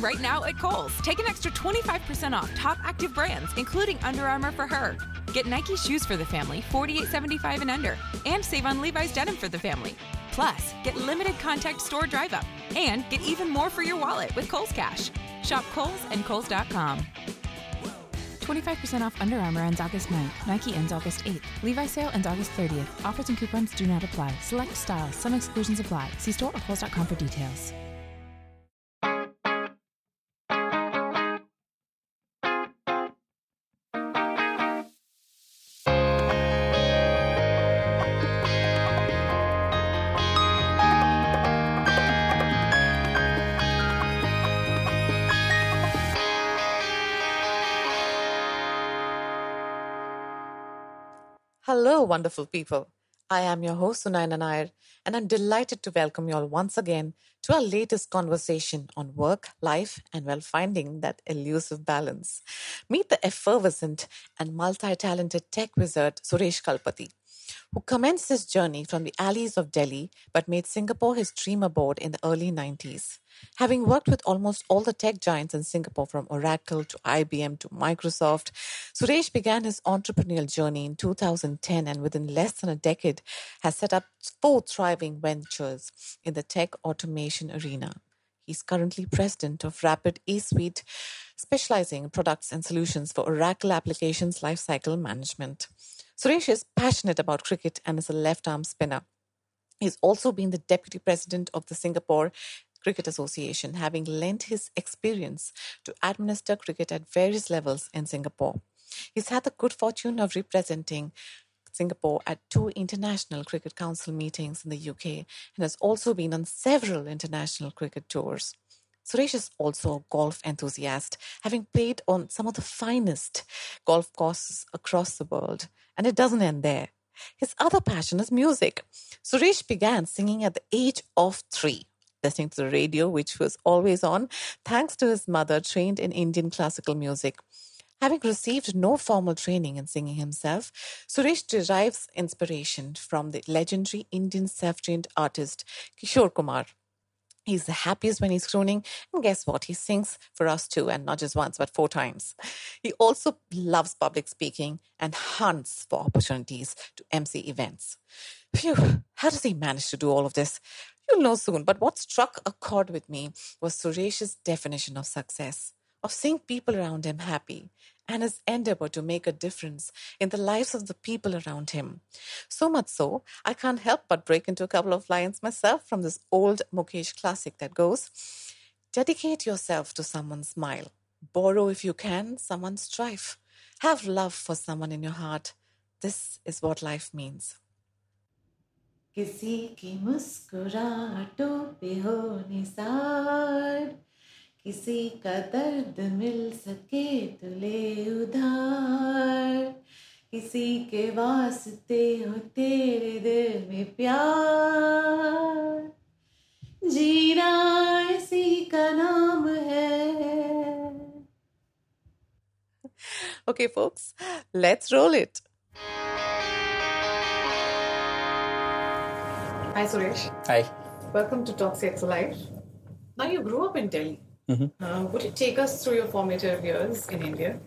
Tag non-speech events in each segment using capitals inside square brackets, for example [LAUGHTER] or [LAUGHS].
Right now at Kohl's, take an extra 25% off top active brands, including Under Armour for her. Get Nike shoes for the family, $48.75 and under, and save on Levi's denim for the family. Plus, get limited contact store drive up and get even more for your wallet with Kohl's Cash. Shop Kohl's and Kohl's.com. 25% off Under Armour ends August 9th. Nike ends August 8th. Levi sale ends August 30th. Offers and coupons do not apply. Select styles. Some exclusions apply. See store or Kohl's.com for details. Hello, wonderful people. I am your host, Sunaina Nair, and I'm delighted to welcome you all once again to our latest conversation on work, life, and well, finding that elusive balance. Meet the effervescent and multi talented tech wizard, Suresh Kalpathy, who commenced his journey from the alleys of Delhi but made Singapore his dream abode in the early 90s. Having worked with almost all the tech giants in Singapore, from Oracle to IBM to Microsoft, Suresh began his entrepreneurial journey in 2010 and within less than a decade has set up four thriving ventures in the tech automation arena. He's currently president of Rapid eSuite, specializing in products and solutions for Oracle applications lifecycle management. Suresh is passionate about cricket and is a left arm spinner. He's also been the deputy president of the Singapore Cricket Association, having lent his experience to administer cricket at various levels in Singapore. He's had the good fortune of representing Singapore at two International Cricket Council meetings in the UK and has also been on several international cricket tours. Suresh is also a golf enthusiast, having played on some of the finest golf courses across the world. And it doesn't end there. His other passion is music. Suresh began singing at the age of three listening to the radio, which was always on, thanks to his mother, trained in Indian classical music. Having received no formal training in singing himself, Suresh derives inspiration from the legendary Indian self trained artist Kishore Kumar. He's the happiest when he's crooning, and guess what? He sings for us too, and not just once, but four times. He also loves public speaking and hunts for opportunities to MC events. Phew, how does he manage to do all of this? You'll know soon. But what struck a chord with me was Suresh's definition of success, of seeing people around him happy, and his endeavor to make a difference in the lives of the people around him. So much so, I can't help but break into a couple of lines myself from this old Mukesh classic that goes Dedicate yourself to someone's smile. Borrow, if you can, someone's strife. Have love for someone in your heart. This is what life means. किसी की मुस्कुराहटों पे हो निसार किसी का दर्द मिल सके तो ले उधार किसी के वास्ते हो तेरे दिल में प्यार जीना इसी का नाम है Okay, folks, let's roll it. Hi, Suresh. Hi. Welcome to Talk Sex Life. Now, you grew up in Delhi. Uh, would you take us through your formative years in India?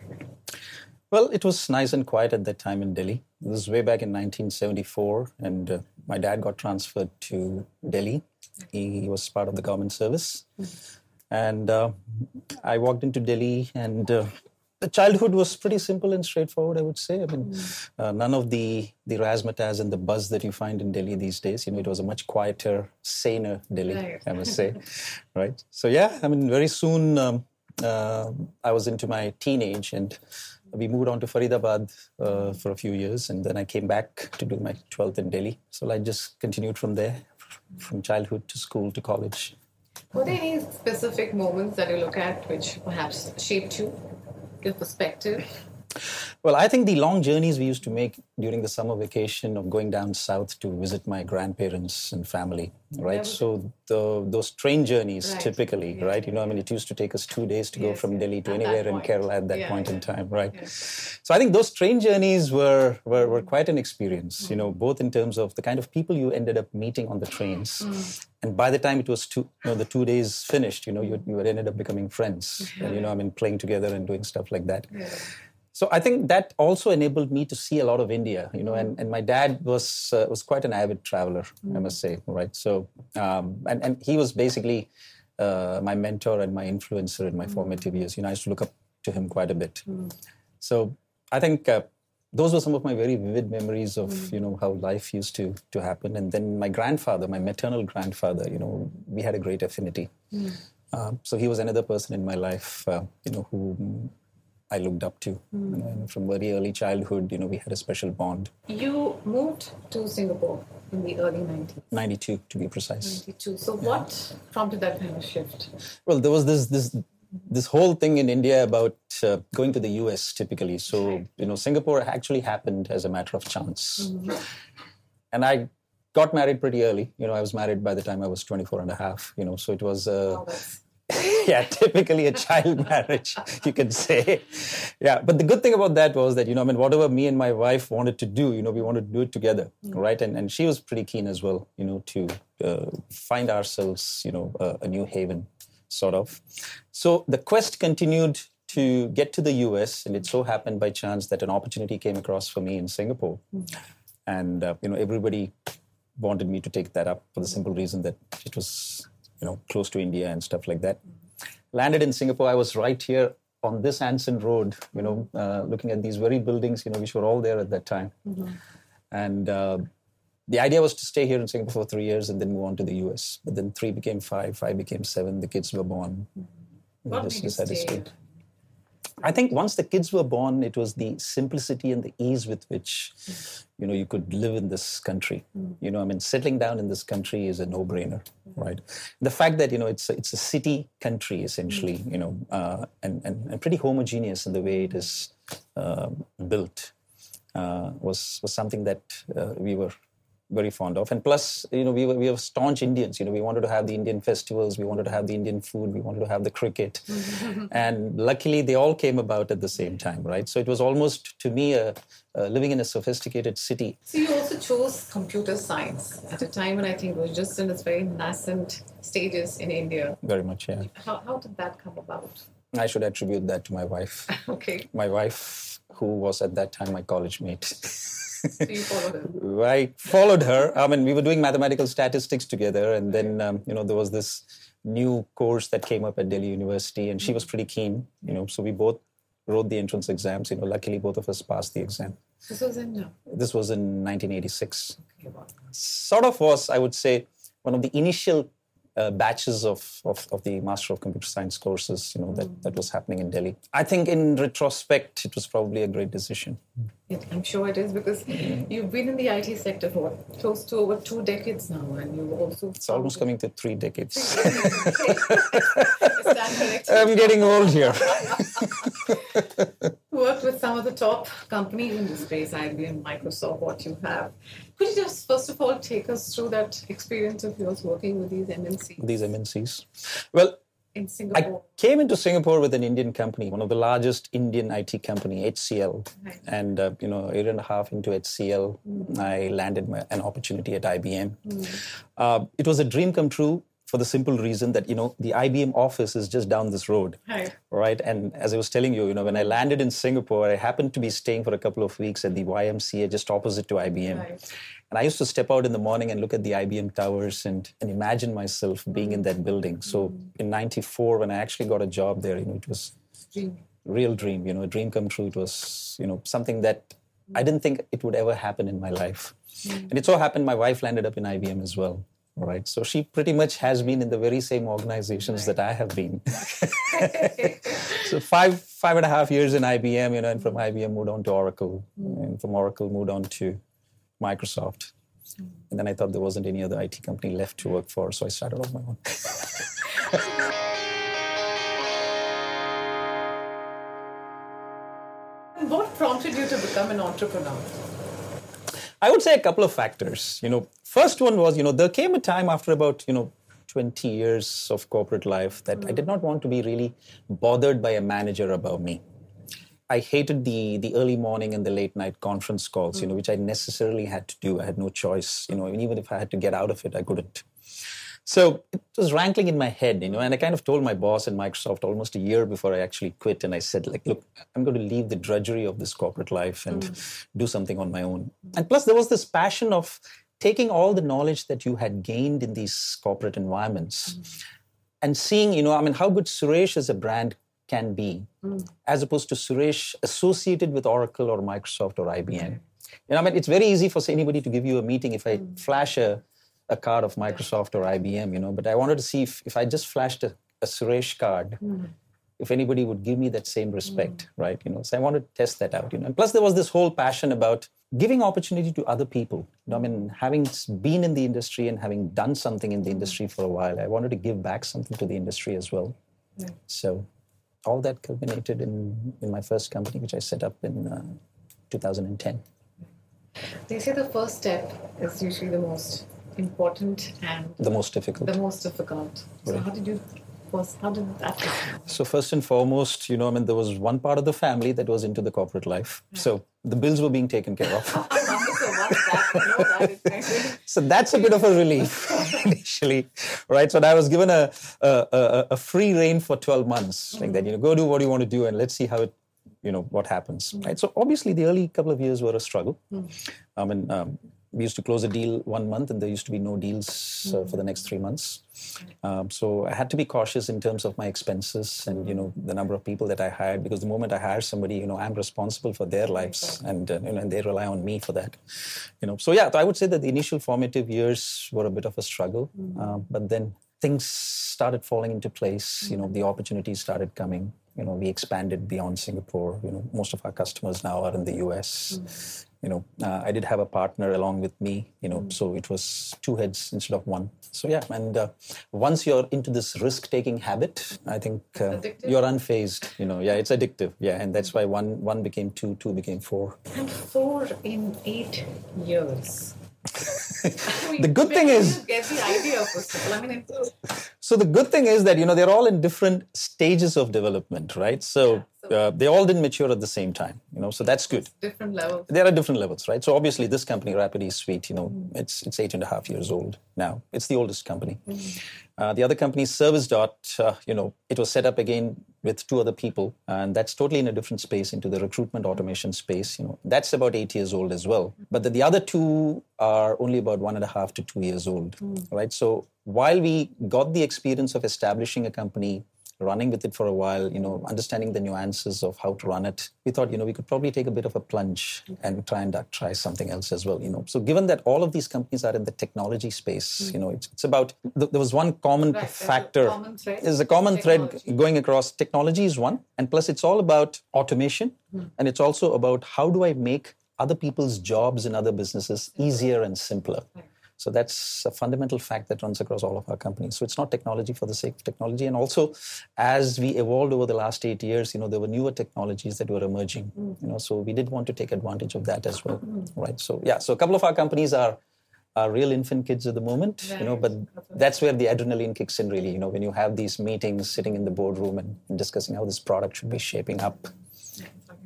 Well, it was nice and quiet at that time in Delhi. This was way back in 1974, and uh, my dad got transferred to Delhi. He was part of the government service. And uh, I walked into Delhi, and uh, the childhood was pretty simple and straightforward, I would say. I mean, uh, none of the, the razzmatazz and the buzz that you find in Delhi these days. You know, it was a much quieter, saner Delhi, Right. I must say. [LAUGHS] right? So, yeah, I mean, very soon um, uh, I was into my teenage, and we moved on to Faridabad uh, for a few years, and then I came back to do my 12th in Delhi. So I just continued from there, from childhood to school to college. Were there any specific moments that you look at which perhaps shaped you, your perspective? Well, I think the long journeys we used to make during the summer vacation of going down south to visit my grandparents and family, right? So the, those train journeys Right. typically, right? You know, I mean, it used to take us two days to go from yes. Delhi to At anywhere in. Kerala at that Yeah, point in time, right? So I think those train journeys were, were, were quite an experience, you know, Mm-hmm. both in terms of the kind of people you ended up meeting on the trains. And by the time it was two, you know, the two days finished, you know, you, you had ended up becoming friends, and, you know, I mean, playing together and doing stuff like that. So I think that also enabled me to see a lot of India, you know, and, and my dad was uh, was quite an avid traveler, I must say, right? So um, and and he was basically uh, my mentor and my influencer in my formative years. You know, I used to look up to him quite a bit. So I think uh, those were some of my very vivid memories of you know how life used to to happen. And then my grandfather, my maternal grandfather, you know, we had a great affinity. Um, so he was another person in my life, uh, you know, who I looked up to. You know, and from very early childhood, you know, we had a special bond. You moved to Singapore in the early 90s. 92 to be precise. 92. So, what prompted that kind of shift? Well, there was this this this whole thing in India about uh, going to the US typically. So, you know, Singapore actually happened as a matter of chance. And I got married pretty early. You know, I was married by the time I was 24 and a half, you know, so it was uh, Oh, [LAUGHS] yeah, typically a child [LAUGHS] marriage, you can say. Yeah, but the good thing about that was that, you know, I mean, whatever me and my wife wanted to do, you know, we wanted to do it together, right? And, and she was pretty keen as well, you know, to uh, find ourselves, you know, a, a new haven, sort of. So the quest continued to get to the US, and it so happened by chance that an opportunity came across for me in Singapore. And, uh, you know, everybody wanted me to take that up for the simple reason that it was, you know, close to India and stuff like that. Landed in Singapore, I was right here on this Anson Road, you know, uh, looking at these very buildings, you know, which were all there at that time. And uh, the idea was to stay here in Singapore for three years and then move on to the US. But then three became five, five became seven, the kids were born. What Just made you stay? I think once the kids were born, it was the simplicity and the ease with which, you know, you could live in this country. You know, I mean, settling down in this country is a no-brainer, right? The fact that you know it's a, it's a city country essentially, you know, uh, and, and and pretty homogeneous in the way it is uh, built uh, was was something that uh, we were very fond of. And plus, you know, we were we were staunch Indians. You know, we wanted to have the Indian festivals, we wanted to have the Indian food, we wanted to have the cricket, [LAUGHS] and luckily they all came about at the same time, right? So it was almost to me a, uh, living in a sophisticated city. So, you also chose computer science at a time when I think it was just in its very nascent stages in India. Very much, yeah. How, how did that come about? I should attribute that to my wife. [LAUGHS] Okay, My wife, who was at that time my college mate. [LAUGHS] so you followed. [LAUGHS] I followed her. I mean, we were doing mathematical statistics together, and then um, you know there was this new course that came up at Delhi University, and she was pretty keen. You know, so we both wrote the entrance exams. You know, luckily both of us passed the exam. This was in uh, This was in 1986. okay, wow. Sort of was, I would say, one of the initial uh, batches of, of, of the Master of Computer Science courses, you know, that, that was happening in Delhi. I think in retrospect, it was probably a great decision. Yeah, I'm sure it is because you've been in the IT sector for what, close to over two decades now, and you also It's almost coming to three decades. [LAUGHS] correct. I'm getting old here. [LAUGHS] [LAUGHS] worked with some of the top companies in the space, IBM, Microsoft, what you have. Could you just first of all take us through that experience of yours working with these MNCs These MNCs. Well, in Singapore. I came into Singapore with an Indian company, one of the largest Indian IT company, HCL. Right. And, uh, you know, a year and a half into HCL, I landed my, an opportunity at IBM. Uh, it was a dream come true for the simple reason that, you know, the IBM office is just down this road. Right. Right. And as I was telling you, you know, when I landed in Singapore, I happened to be staying for a couple of weeks at the YMCA just opposite to IBM. Right. And I used to step out in the morning and look at the IBM towers and, and imagine myself being in that building. So mm-hmm. in 94, when I actually got a job there, you know, it was Dream. real dream, you know, a dream come true. It was, you know, something that I didn't think it would ever happen in my life. Mm-hmm. And it so happened my wife landed up in IBM as well. All right. So she pretty much has been in the very same organizations that I have been. [LAUGHS] so five, five and a half years in IBM, you know, and from IBM moved on to Oracle. And from Oracle moved on to Microsoft. And then I thought there wasn't any other IT company left to work for, so I started on my own. [LAUGHS] What prompted you to become an entrepreneur? I would say a couple of factors. You know, first one was, you know, there came a time after about, you know, 20 years of corporate life that I did not want to be really bothered by a manager above me. I hated the the early morning and the late night conference calls, you know, which I necessarily had to do. I had no choice, you know, even if I had to get out of it, I couldn't. So it was rankling in my head, you know, and I kind of told my boss in Microsoft almost a year before I actually quit, and I said, like, look, I'm going to leave the drudgery of this corporate life and mm. do something on my own. And plus, there was this passion of taking all the knowledge that you had gained in these corporate environments mm. and seeing, you know, I mean, how good Suresh as a brand can be, mm. as opposed to Suresh associated with Oracle or Microsoft or IBM. You know, I mean, it's very easy for say, anybody to give you a meeting if I flash a, a card of Microsoft or IBM, you know, but I wanted to see if, if I just flashed a, a Suresh card, hmm. if anybody would give me that same respect, hmm. right? You know, so I wanted to test that out, you know. And plus, there was this whole passion about giving opportunity to other people. You know, I mean, having been in the industry and having done something in the hmm. industry for a while, I wanted to give back something to the industry as well. So, all that culminated in, in my first company, which I set up in uh, 2010. They say the first step is usually the most important and The most difficult. the most difficult. So Right. how did you first how did that happen? So first and foremost, you know, I mean, there was one part of the family that was into the corporate life. So the bills were being taken care of. [LAUGHS] Oh, so what's that? No, that [LAUGHS] is really so that's a bit of a relief [LAUGHS] initially, right? So I was given a, a, a, a free reign for 12 months, like that, mm-hmm. you know, go do what you want to do and let's see how it, you know, what happens, right? Mm-hmm. So obviously the early couple of years were a struggle. Mm-hmm. I mean, um, we used to close a deal one month and there used to be no deals uh, for the next three months. Um, so I had to be cautious in terms of my expenses and you know the number of people that I hired because the moment I hire somebody, you know, I'm responsible for their lives and uh, you know, and they rely on me for that. You know, so yeah, I would say that the initial formative years were a bit of a struggle, uh, but then things started falling into place. You know, the opportunities started coming. You know, we expanded beyond Singapore. You know, most of our customers now are in the US. You know, uh, I did have a partner along with me. You know, so it was two heads instead of one. So yeah, and uh, once you're into this risk-taking habit, I think uh, you're unfazed. You know, yeah, it's addictive. Yeah, and that's why one one became two, two became four. And four in eight years. [LAUGHS] The good thing is get the idea first of all. I mean, So the good thing is that you know they're all in different stages of development, right? So uh, they all didn't mature at the same time, you know. So that's good. different levels. There are different levels, right? So obviously, this company, Rapid eSuite, you know, it's it's eight and a half years old now. It's the oldest company. Uh, the other company, Service Dot, uh, you know, it was set up again with two other people, and that's totally in a different space into the recruitment automation space. You know, that's about eight years old as well. But the, the other two are only about one and a half to two years old, hmm. right? So while we got the experience of establishing a company running with it for a while, you know, understanding the nuances of how to run it, we thought, you know, we could probably take a bit of a plunge and try and uh, try something else as well, you know. So given that all of these companies are in the technology space, you know, it's, it's about, th- there was one common Right, there's a factor. common thread. There's a common thread going across. Technology is one, and plus it's all about automation, and it's also about how do I make other people's jobs in other businesses easier and simpler. So that's a fundamental fact that runs across all of our companies. So it's not technology for the sake of technology. And also, as we evolved over the last eight years, you know, there were newer technologies that were emerging. Mm. You know, so we did want to take advantage of that as well, mm. right? So yeah, so a couple of our companies are are real infant kids at the moment, you know, but that's where the adrenaline kicks in. Really, you know, when you have these meetings, sitting in the boardroom and, and discussing how this product should be shaping up.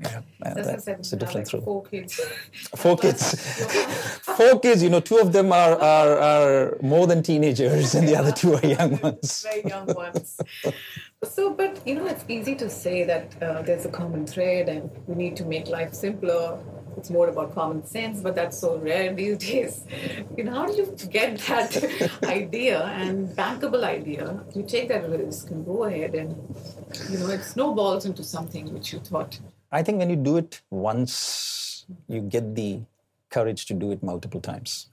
Yeah, uh, As I said, that's a different like. Four kids. [LAUGHS] Four kids. [LAUGHS] Four kids, you know, two of them are, are, are more than teenagers and the other two are young [LAUGHS] ones. very young ones. So, but you know, it's easy to say that uh, there's a common thread and we need to make life simpler. It's more about common sense, but that's so rare these days. You know, how do you get that idea and bankable idea? You take that risk and go ahead and, you know, it snowballs into something which you thought. I think when you do it once, you get the courage to do it multiple times.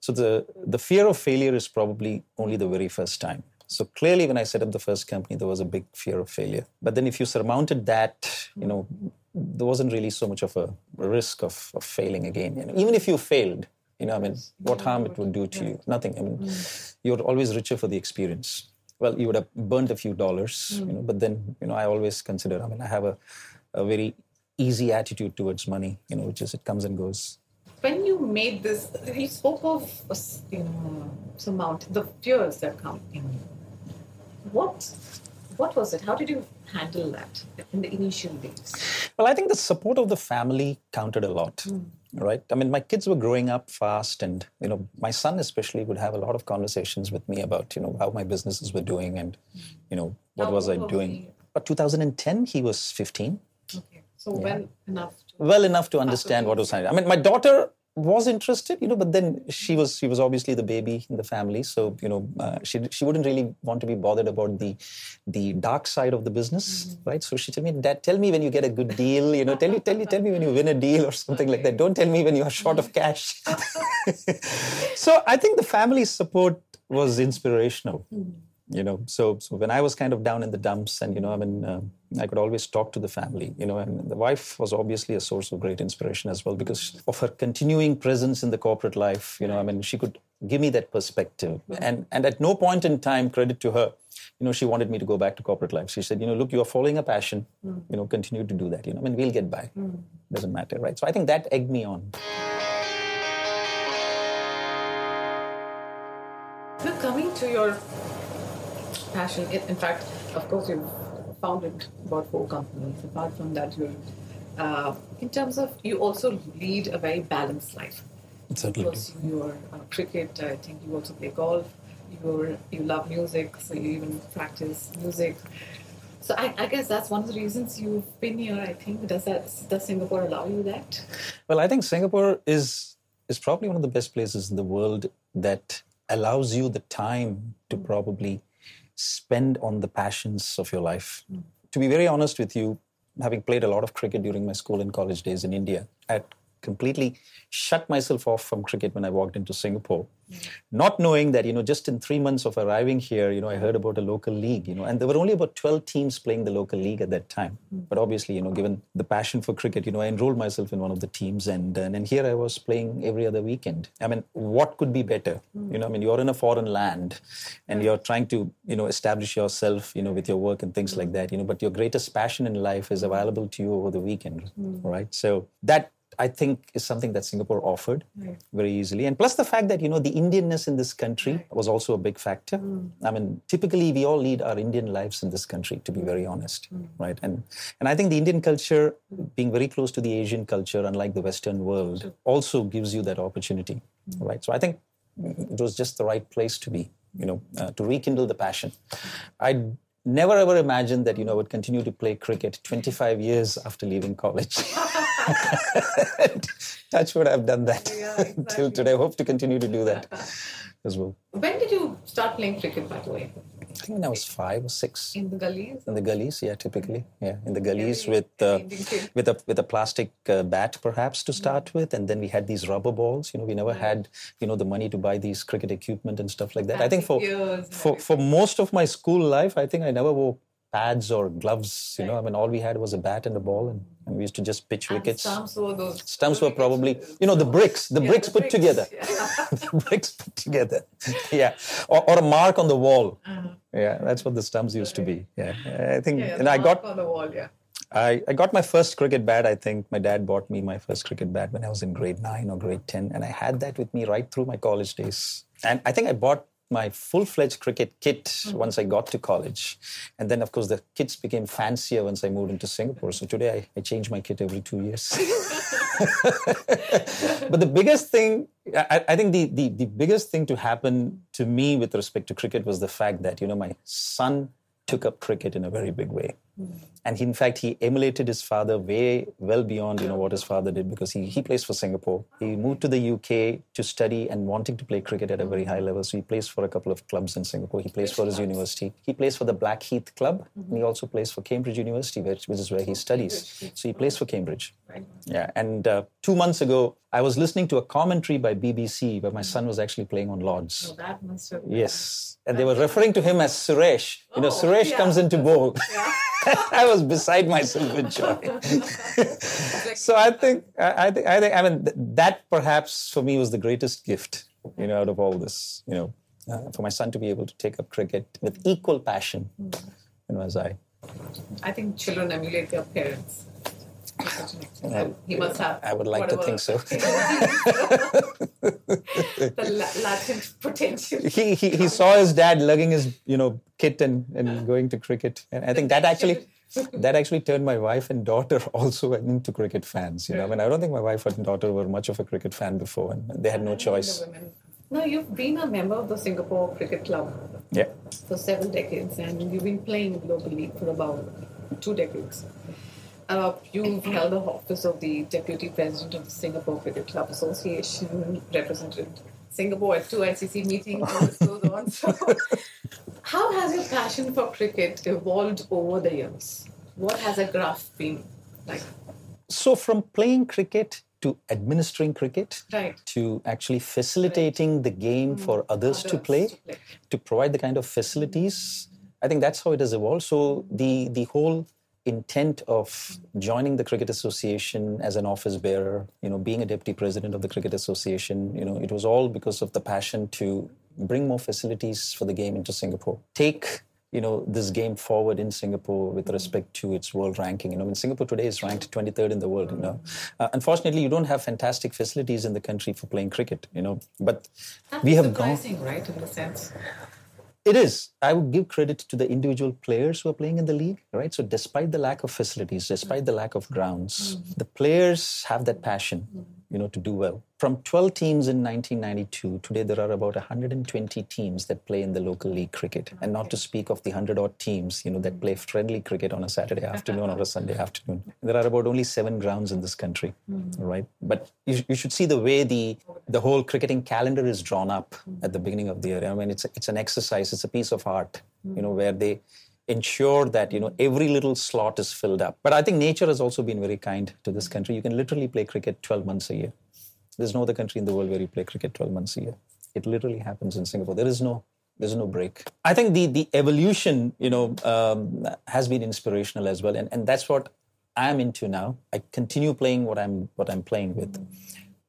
So the, the fear of failure is probably only the very first time. So clearly, when I set up the first company, there was a big fear of failure. But then, if you surmounted that, you know, there wasn't really so much of a risk of, of failing again. You know, even if you failed, you know, I mean, what harm it would do to you? Nothing. I mean, mm. you're always richer for the experience. Well, you would have burned a few dollars, mm. you know, but then, you know, I always consider. I mean, I have a, a very easy attitude towards money, you know, which is it comes and goes. When you made this, you spoke of you know some amount the fears that come in. What what was it? How did you handle that in the initial days? Well, I think the support of the family counted a lot. Mm. Right. I mean, my kids were growing up fast, and you know, my son especially would have a lot of conversations with me about you know how my businesses were doing, and you know what how was I doing. But 2010, he was 15. So yeah. well enough. well enough to understand what was happening. I mean, my daughter was interested, you know, but then she was she was obviously the baby in the family, so you know uh, she she wouldn't really want to be bothered about the the dark side of the business, mm-hmm. right? So she told me, Dad, tell me when you get a good deal, you know, tell you tell you tell me when you win a deal or something okay. like that. Don't tell me when you are short of cash. [LAUGHS] [LAUGHS] so I think the family support was inspirational. Mm-hmm you know so so when i was kind of down in the dumps and you know i mean uh, i could always talk to the family you know and the wife was obviously a source of great inspiration as well because of her continuing presence in the corporate life you know i mean she could give me that perspective. And and at no point in time credit to her you know she wanted me to go back to corporate life. She said you know look you are following a passion mm. you know continue to do that you know i mean we'll get by. Mm. doesn't matter right? So i think that egged me on. Look, coming to your passion. In fact, of course, you've founded about four companies. Apart from that, you're uh, in terms of you also lead a very balanced life. Certainly. you're uh, cricket. I think you also play golf. You you love music, so you even practice music. So I, I, guess that's one of the reasons you've been here. I think does that does Singapore allow you that? Well, I think Singapore is is probably one of the best places in the world that allows you the time to mm. probably spend on the passions of your life. Mm. To be very honest with you, having played a lot of cricket during my school and college days in India, I completely shut myself off from cricket when I walked into Singapore not knowing that you know just in three months of arriving here you know i heard about a local league you know and there were only about 12 teams playing the local league at that time mm. but obviously you know given the passion for cricket you know i enrolled myself in one of the teams and uh, and here i was playing every other weekend i mean what could be better mm. you know i mean you're in a foreign land and you're trying to you know establish yourself you know with your work and things mm. like that you know but your greatest passion in life is available to you over the weekend mm. right so that I think is something that Singapore offered right. very easily. And plus the fact that, you know, the Indianness in this country was also a big factor. Mm. I mean, typically we all lead our Indian lives in this country, to be very honest, mm. right? And and I think the Indian culture, being very close to the Asian culture, unlike the Western world, also gives you that opportunity, mm. right? So I think it was just the right place to be, you know, uh, to rekindle the passion. I never ever imagined that you know I would continue to play cricket 25 years after leaving college. [LAUGHS] [LAUGHS] Touch wood, I've done that yeah, [LAUGHS] exactly. till today. I hope to continue to do that as well. When did you start playing cricket, by the way? I think when I was five or six. In the gullies. In the gullies, yeah, typically, yeah, in the gullies with uh, with a with a plastic uh, bat, perhaps to start mm with, and then we had these rubber balls. You know, we never mm had you know the money to buy these cricket equipment and stuff like that. I think for for for most of my school life, I think I never wore pads or gloves. You know, I mean, all we had was a bat and a ball, and, and we used to just pitch and wickets. Stumps were those. Stumps were probably, you know, the bricks, the yeah, bricks the put bricks. together. Yeah. [LAUGHS] the bricks put together. [LAUGHS] Yeah, or, or a mark on the wall. Uh-huh. Yeah, that's what the stumps used to be. Yeah, I think, yeah, and I got on the wall. Yeah. I, I got my first cricket bat. I think my dad bought me my first cricket bat when I was in grade nine or grade 10. And I had that with me right through my college days. And I think I bought my full-fledged cricket kit mm-hmm. once I got to college. And then, of course, the kits became fancier once I moved into Singapore. So today I, I change my kit every two years. [LAUGHS] but the biggest thing, I, I think the, the, the biggest thing to happen to me with respect to cricket was the fact that, you know, my son took up cricket in a very big way. Mm. And he, in fact, he emulated his father way well beyond you know what his father did because he, he plays for Singapore. He moved to the UK to study and wanting to play cricket at a very high level. So he plays for a couple of clubs in Singapore. He plays for his university. He plays for the Blackheath Club, and he also plays for Cambridge University, which, which is where he studies. So he plays for Cambridge. Yeah. And uh, two months ago, I was listening to a commentary by BBC where my son was actually playing on Lords. Oh, that must have been. Yes. And they were referring to him as Suresh. You know, oh, Suresh yeah. comes into bowl. Yeah. [LAUGHS] I was beside myself with joy. [LAUGHS] so I think, I think, I think, I mean, that perhaps for me was the greatest gift, you know, out of all this, you know, uh, for my son to be able to take up cricket with equal passion, you know, as I. I think children emulate their parents. Well, he must have. I would like to think so. [LAUGHS] the latent potential. he, he, he saw his dad lugging his you know kit and, and going to cricket and i think that actually [LAUGHS] that actually turned my wife and daughter [LAUGHS] also into cricket fans you know? I mean i don't think my wife and daughter were much of a cricket fan before and they had no choice. Now you've been a member of the singapore cricket club yeah. for several decades and you've been playing globally for about two decades. Uh, you've held the office of the deputy president of the Singapore Cricket Club Association, represented Singapore at two ICC meetings, and this goes on. So, how has your passion for cricket evolved over the years? What has a graph been like? So, from playing cricket to administering cricket, right. to actually facilitating right. the game mm. for others, others to, play, to play, to provide the kind of facilities, I think that's how it has evolved. So, the the whole intent of joining the cricket association as an office bearer you know being a deputy president of the cricket association you know it was all because of the passion to bring more facilities for the game into singapore. Take you know this game forward in singapore with respect to its world ranking. You know I mean, singapore today is ranked 23rd in the world you know. Uh, unfortunately you don't have fantastic facilities in the country for playing cricket you know. But That's we have gone right in the sense it is. I would give credit to the individual players who are playing in the league, right? So, despite the lack of facilities, despite the lack of grounds, mm-hmm. the players have that passion, you know, to do well. From 12 teams in 1992, today there are about 120 teams that play in the local league cricket, and not to speak of the 100 odd teams, you know, that play friendly cricket on a Saturday afternoon or a Sunday [LAUGHS] afternoon. There are about only seven grounds in this country, mm-hmm. right? But you, you, should see the way the the whole cricketing calendar is drawn up at the beginning of the year. I mean, it's it's an exercise, it's a piece of art, you know, where they ensure that you know every little slot is filled up but i think nature has also been very kind to this country you can literally play cricket 12 months a year there's no other country in the world where you play cricket 12 months a year. It literally happens in Singapore. There is no there's no break. I think the the evolution, you know, um, has been inspirational as well, and and that's what I'm into now. I continue playing what I'm what I'm playing with,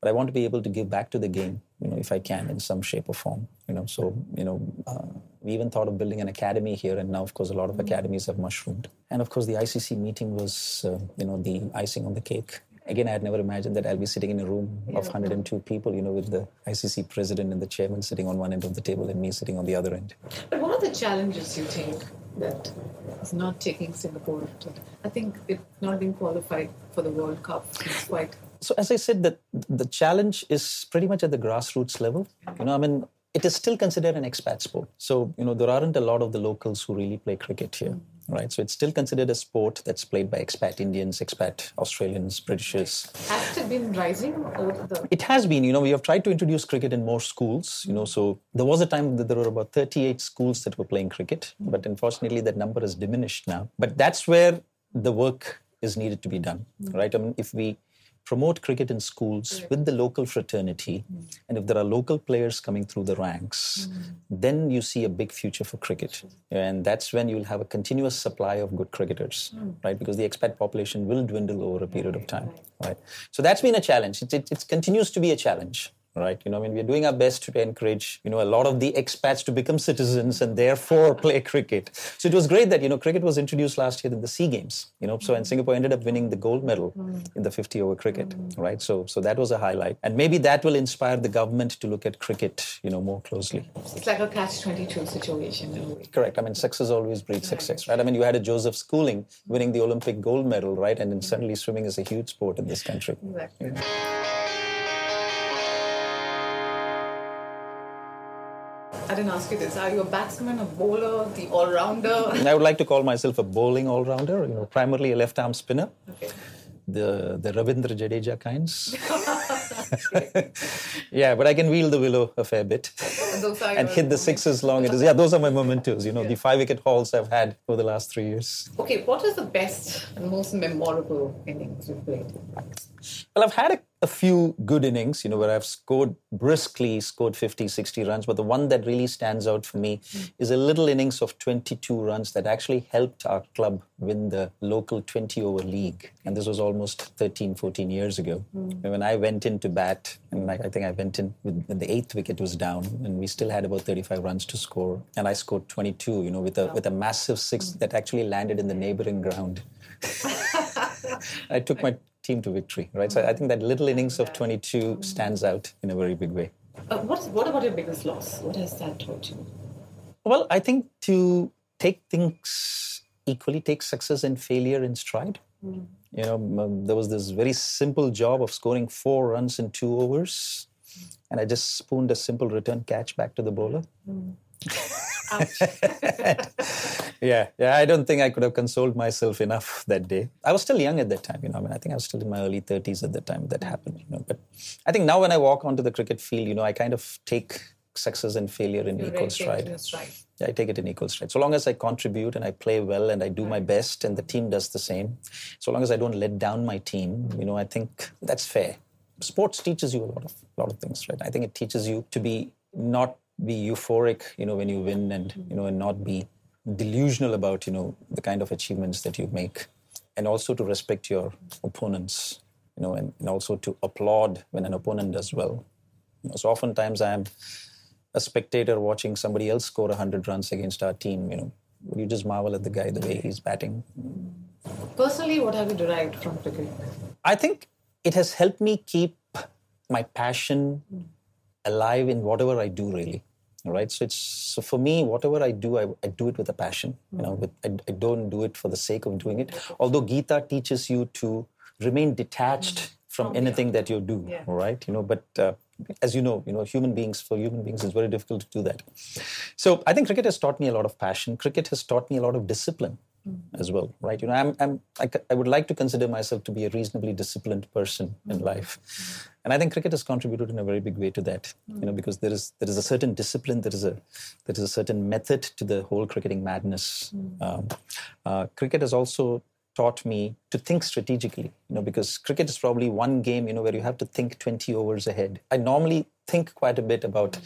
but I want to be able to give back to the game, you know, if I can in some shape or form, you know. So you know, uh, we even thought of building an academy here, and now of course a lot of academies have mushroomed, and of course the ICC meeting was, uh, you know, the icing on the cake again, I had never imagined that I'll be sitting in a room of 102 people, you know, with the ICC president and the chairman sitting on one end of the table and me sitting on the other end. But what are the challenges you think that is not taking Singapore? To, I think it's not being qualified for the World Cup. It's quite. So as I said, that the challenge is pretty much at the grassroots level. You know, I mean, it is still considered an expat sport. So, you know, there aren't a lot of the locals who really play cricket here. Right? So it's still considered a sport that's played by expat Indians, expat Australians, Britishers. Has it been rising over the? It has been. You know, we have tried to introduce cricket in more schools. You know, so there was a time that there were about 38 schools that were playing cricket, but unfortunately that number has diminished now. But that's where the work is needed to be done, right? I mean, if we promote cricket in schools with the local fraternity. Mm. And if there are local players coming through the ranks, mm. then you see a big future for cricket. And that's when you'll have a continuous supply of good cricketers, mm. right? Because the expat population will dwindle over a period of time, right? So that's been a challenge. It, it, it continues to be a challenge right? You know, I mean, we're doing our best to encourage, you know, a lot of the expats to become citizens and therefore [LAUGHS] play cricket. So it was great that, you know, cricket was introduced last year in the SEA Games, you know, so and Singapore ended up winning the gold medal mm. in the 50 over cricket, mm. right? So, so that was a highlight. And maybe that will inspire the government to look at cricket, you know, more closely. It's like a catch-22 situation. Correct. I mean, success always breeds success, right? I mean, you had a Joseph Schooling winning the Olympic gold medal, right? And then suddenly swimming is a huge sport in this country. Exactly. Yeah. I didn't ask you this. Are you a batsman, a bowler, the all-rounder? [LAUGHS] I would like to call myself a bowling all-rounder. You know, primarily a left-arm spinner. Okay. The the Ravindra Jadeja kinds. [LAUGHS] [LAUGHS] yeah, but I can wheel the willow a fair bit and hit the sixes long. It is yeah, those are my mementos. You know, yeah. the five wicket hauls I've had for the last three years. Okay, what is the best and most memorable innings you've played? Well, I've had a a few good innings, you know, where I've scored briskly, scored 50, 60 runs. But the one that really stands out for me mm. is a little innings of 22 runs that actually helped our club win the local 20 over league. And this was almost 13, 14 years ago. Mm. When I went in to bat, and I, I think I went in with, when the eighth wicket was down, and we still had about 35 runs to score. And I scored 22, you know, with a, wow. with a massive six mm. that actually landed in the neighboring ground. [LAUGHS] I took [LAUGHS] my team to victory, right? So I think that little innings of 22 stands out in a very big way. Uh, what, what about your biggest loss? What has that taught you? Well, I think to take things equally, take success and failure in stride. Mm. You know, um, there was this very simple job of scoring four runs in two overs, and I just spooned a simple return catch back to the bowler. Mm. [LAUGHS] yeah, yeah. I don't think I could have consoled myself enough that day. I was still young at that time, you know. I mean, I think I was still in my early 30s at the time that happened, you know. But I think now when I walk onto the cricket field, you know, I kind of take success and failure in You're equal stride. stride. Yeah, I take it in equal stride. So long as I contribute and I play well and I do my best and the team does the same, so long as I don't let down my team, you know, I think that's fair. Sports teaches you a lot of lot of things, right? I think it teaches you to be not be euphoric, you know, when you win and you know, and not be delusional about, you know, the kind of achievements that you make. And also to respect your opponents, you know, and, and also to applaud when an opponent does well. You know, so oftentimes I am a spectator watching somebody else score 100 runs against our team, you know, you just marvel at the guy, the way he's batting. Personally, what have you derived from cricket? I think it has helped me keep my passion alive in whatever I do, really. Right. So it's so for me, whatever I do, I, I do it with a passion. You know, with, I, I, don't do it for the sake of doing it. Although Gita teaches you to remain detached from anything that you do. Yeah. Right. You know, but uh, as you know, you know, human beings for human beings it's very difficult to do that. So I think cricket has taught me a lot of passion. Cricket has taught me a lot of discipline mm-hmm. as well, right? You know, I'm, I'm I, I, would like to consider myself to be a reasonably disciplined person in mm-hmm. life, and I think cricket has contributed in a very big way to that. Mm-hmm. You know, because there is there is a certain discipline, there is a there is a certain method to the whole cricketing madness. Um, uh, cricket has also taught me to think strategically you know because cricket is probably one game you know where you have to think 20 overs ahead i normally think quite a bit about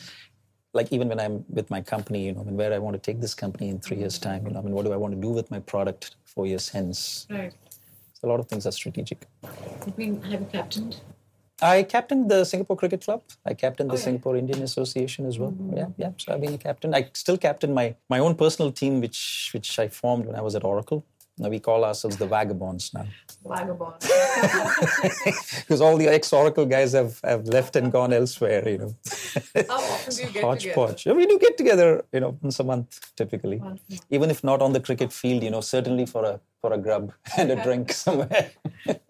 like even when i'm with my company you know I mean, where i want to take this company in three years time you know i mean what do i want to do with my product four years hence right so a lot of things are strategic have you captained I captained the Singapore Cricket Club. I captained the oh, yeah. Singapore Indian Association as well. Mm-hmm. Yeah, yeah. So I've been a captain. I still captain my my own personal team, which which I formed when I was at Oracle. Now we call ourselves the vagabonds now. Vagabonds. [LAUGHS] because all the ex-Oracle guys have, have left and gone elsewhere, you know. [LAUGHS] How often do you get Hodgepodge. together? We do get together, you know, once a month typically. Month. Even if not on the cricket field, you know, certainly for a for a grub [LAUGHS] and a drink somewhere.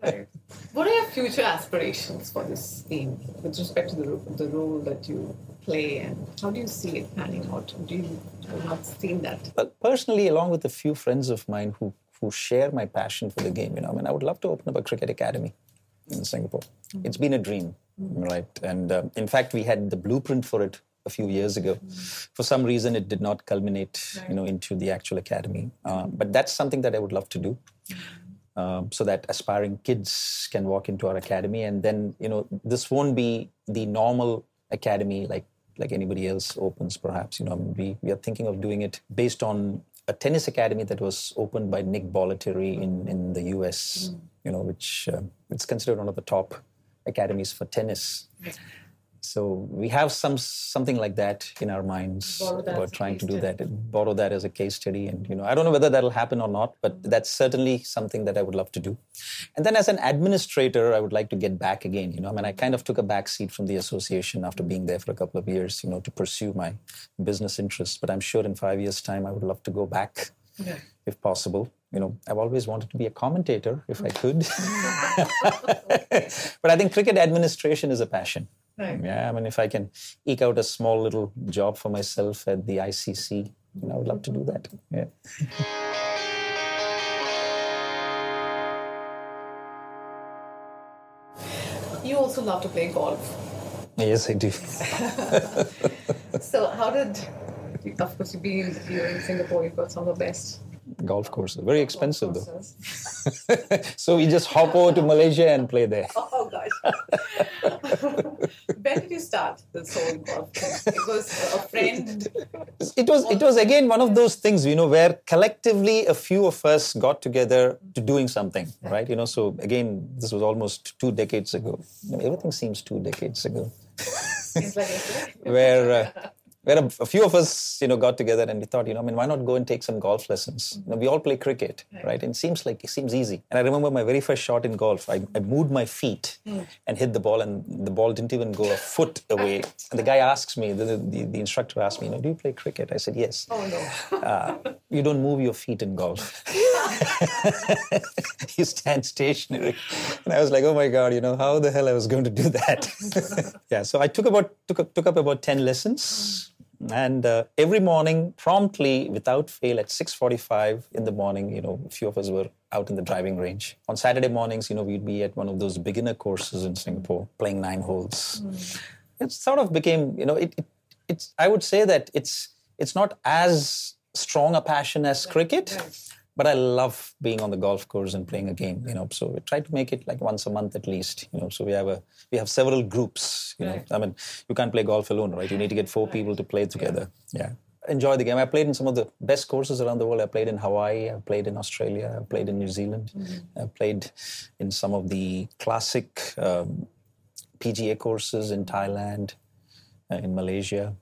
right. What are your future aspirations for this team with respect to the, the role that you play and how do you see it panning out? Do you have not seen that? Well, personally, along with a few friends of mine who who share my passion for the game. You know, I mean, I would love to open up a cricket academy in Singapore. Mm-hmm. It's been a dream, mm-hmm. right? And uh, in fact, we had the blueprint for it a few years ago. Mm-hmm. For some reason, it did not culminate, right. you know, into the actual academy. Uh, but that's something that I would love to do. Um, so that aspiring kids can walk into our academy and then you know this won't be the normal academy like like anybody else opens perhaps you know we, we are thinking of doing it based on a tennis academy that was opened by Nick Bollettieri in, in the US, mm. you know, which uh, it's considered one of the top academies for tennis. So we have some something like that in our minds. We're trying to do that, borrow that as a case study, and you know, I don't know whether that'll happen or not, but mm-hmm. that's certainly something that I would love to do. And then as an administrator, I would like to get back again. You know, I mean, I kind of took a back seat from the association after being there for a couple of years, you know, to pursue my business interests. But I'm sure in five years' time, I would love to go back. Yeah. If possible, you know, I've always wanted to be a commentator if I could. [LAUGHS] [LAUGHS] but I think cricket administration is a passion. Right. Yeah, I mean, if I can eke out a small little job for myself at the ICC, you know, I would love to do that. Yeah. You also love to play golf. Yes, I do. [LAUGHS] so, how did, of course, you've been here in Singapore, you've got some of the best golf courses. Very expensive though. [LAUGHS] so we just hop over to Malaysia and play there. [LAUGHS] Oh gosh. when did you start this whole golf was a friend. It was it was again one of those things, you know, where collectively a few of us got together to doing something, right? You know, so again, this was almost two decades ago. everything seems two decades ago. like [LAUGHS] where uh, where a, a, few of us, you know, got together and we thought, you know, I mean, why not go and take some golf lessons? Mm-hmm. You know, we all play cricket, right. right. And it seems like it seems easy. And I remember my very first shot in golf. I, I moved my feet mm. and hit the ball, and the ball didn't even go a foot away. And the guy asks me, the, the, the instructor asked me, you know, do you play cricket? I said, yes. Oh no. uh, you don't move your feet in golf. [LAUGHS] [LAUGHS] you stand stationary. And I was like, oh my god, you know, how the hell I was going to do that? [LAUGHS] yeah. So I took about took took up about ten lessons and uh, every morning promptly without fail at 6.45 in the morning you know a few of us were out in the driving range. On saturday mornings you know we'd be at one of those beginner courses in singapore playing nine holes. Mm. it sort of became you know it, it, it's i would say that it's it's not as strong a passion as cricket but I love being on the golf course and playing a game. You know, so we try to make it like once a month at least. You know, so we have a we have several groups. You know. I mean, you can't play golf alone, right? You need to get four people to play together. Yeah. Enjoy the game. I played in some of the best courses around the world. I played in Hawaii. I played in Australia. I played in New Zealand. Mm-hmm. I played in some of the classic um, PGA courses in Thailand, uh, in Malaysia.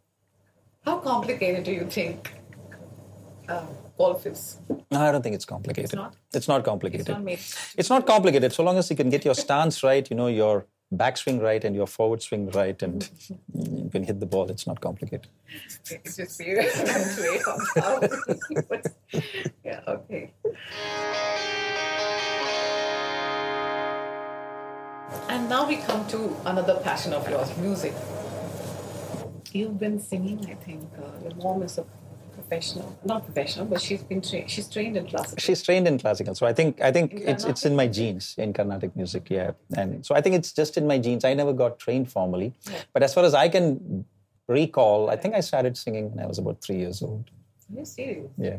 How complicated do you think uh, golf is? No, I don't think it's complicated. It's not. It's not complicated. It's not, it's not complicated. So long as you can get your stance right, you know, your backswing right and your forward swing right, and [LAUGHS] you can hit the ball. It's not complicated. It's just weird. [LAUGHS] [LAUGHS] yeah. Okay. And now we come to another passion of yours, music. You've been singing, I think. Uh, your mom is a professional, not professional, but she's been tra- she's trained in classical. She's trained in classical, so I think I think it's it's in my genes in Carnatic music, yeah. And so I think it's just in my genes. I never got trained formally, yeah. but as far as I can recall, I think I started singing when I was about three years old. you serious? Yeah.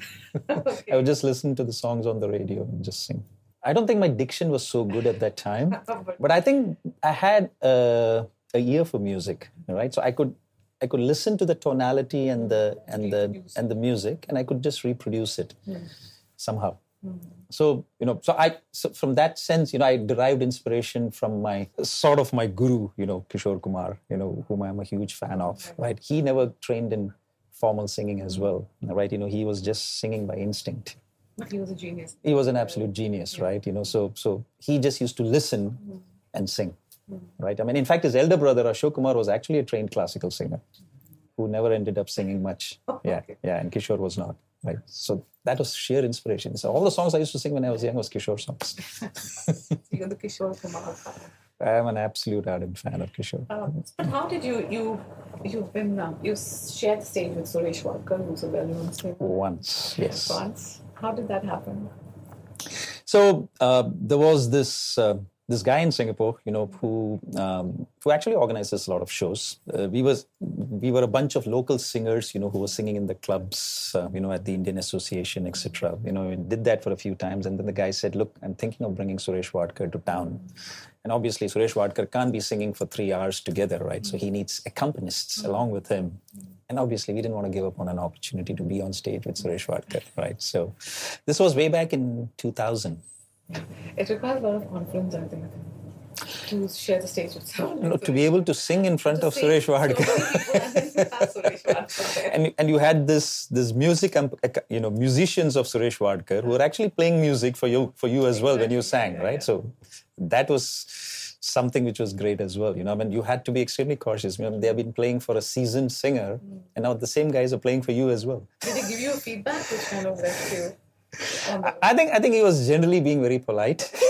[LAUGHS] okay. [LAUGHS] I would just listen to the songs on the radio and just sing. I don't think my diction was so good at that time, [LAUGHS] but I think I had a, a ear for music, right? So I could I could listen to the tonality and the and the and the music, and I could just reproduce it mm. somehow. Mm. So you know, so I so from that sense, you know, I derived inspiration from my sort of my guru, you know, Kishore Kumar, you know, whom I'm a huge fan of. Right, he never trained in formal singing as well. Right, you know, he was just singing by instinct. But he was a genius. He was an absolute genius, yeah. right? You know, so so he just used to listen mm. and sing. Right? I mean, in fact, his elder brother, Ashok Kumar, was actually a trained classical singer who never ended up singing much. Yeah, yeah, and Kishore was not. Right. So that was sheer inspiration. So all the songs I used to sing when I was young was Kishore songs. [LAUGHS] You're the Kishore Kumar fan. I'm an absolute ardent fan of Kishore. Uh, but how did you you you've been um, you shared the stage with Suresh Wadkar, who's a well-known singer? Once, yes. Once. How did that happen? So uh, there was this. This guy in Singapore, you know, who um, who actually organizes a lot of shows. Uh, we was we were a bunch of local singers, you know, who were singing in the clubs, uh, you know, at the Indian Association, etc. You know, we did that for a few times, and then the guy said, "Look, I'm thinking of bringing Suresh Wadkar to town." And obviously, Suresh Wadkar can't be singing for three hours together, right? So he needs accompanists along with him. And obviously, we didn't want to give up on an opportunity to be on stage with Suresh Wadkar, right? So this was way back in 2000. It requires a lot of confidence, I think, to share the stage with someone. No, to be able to sing in front of Suresh Wadkar. [LAUGHS] and and you had this this music, you know, musicians of Suresh Wadkar who were actually playing music for you for you as well when you sang, right? So that was something which was great as well. You know, I mean, you had to be extremely cautious. You know, they have been playing for a seasoned singer, mm. and now the same guys are playing for you as well. Did they give you a feedback? Which kind of left you? Oh. I think I think he was generally being very polite. [LAUGHS]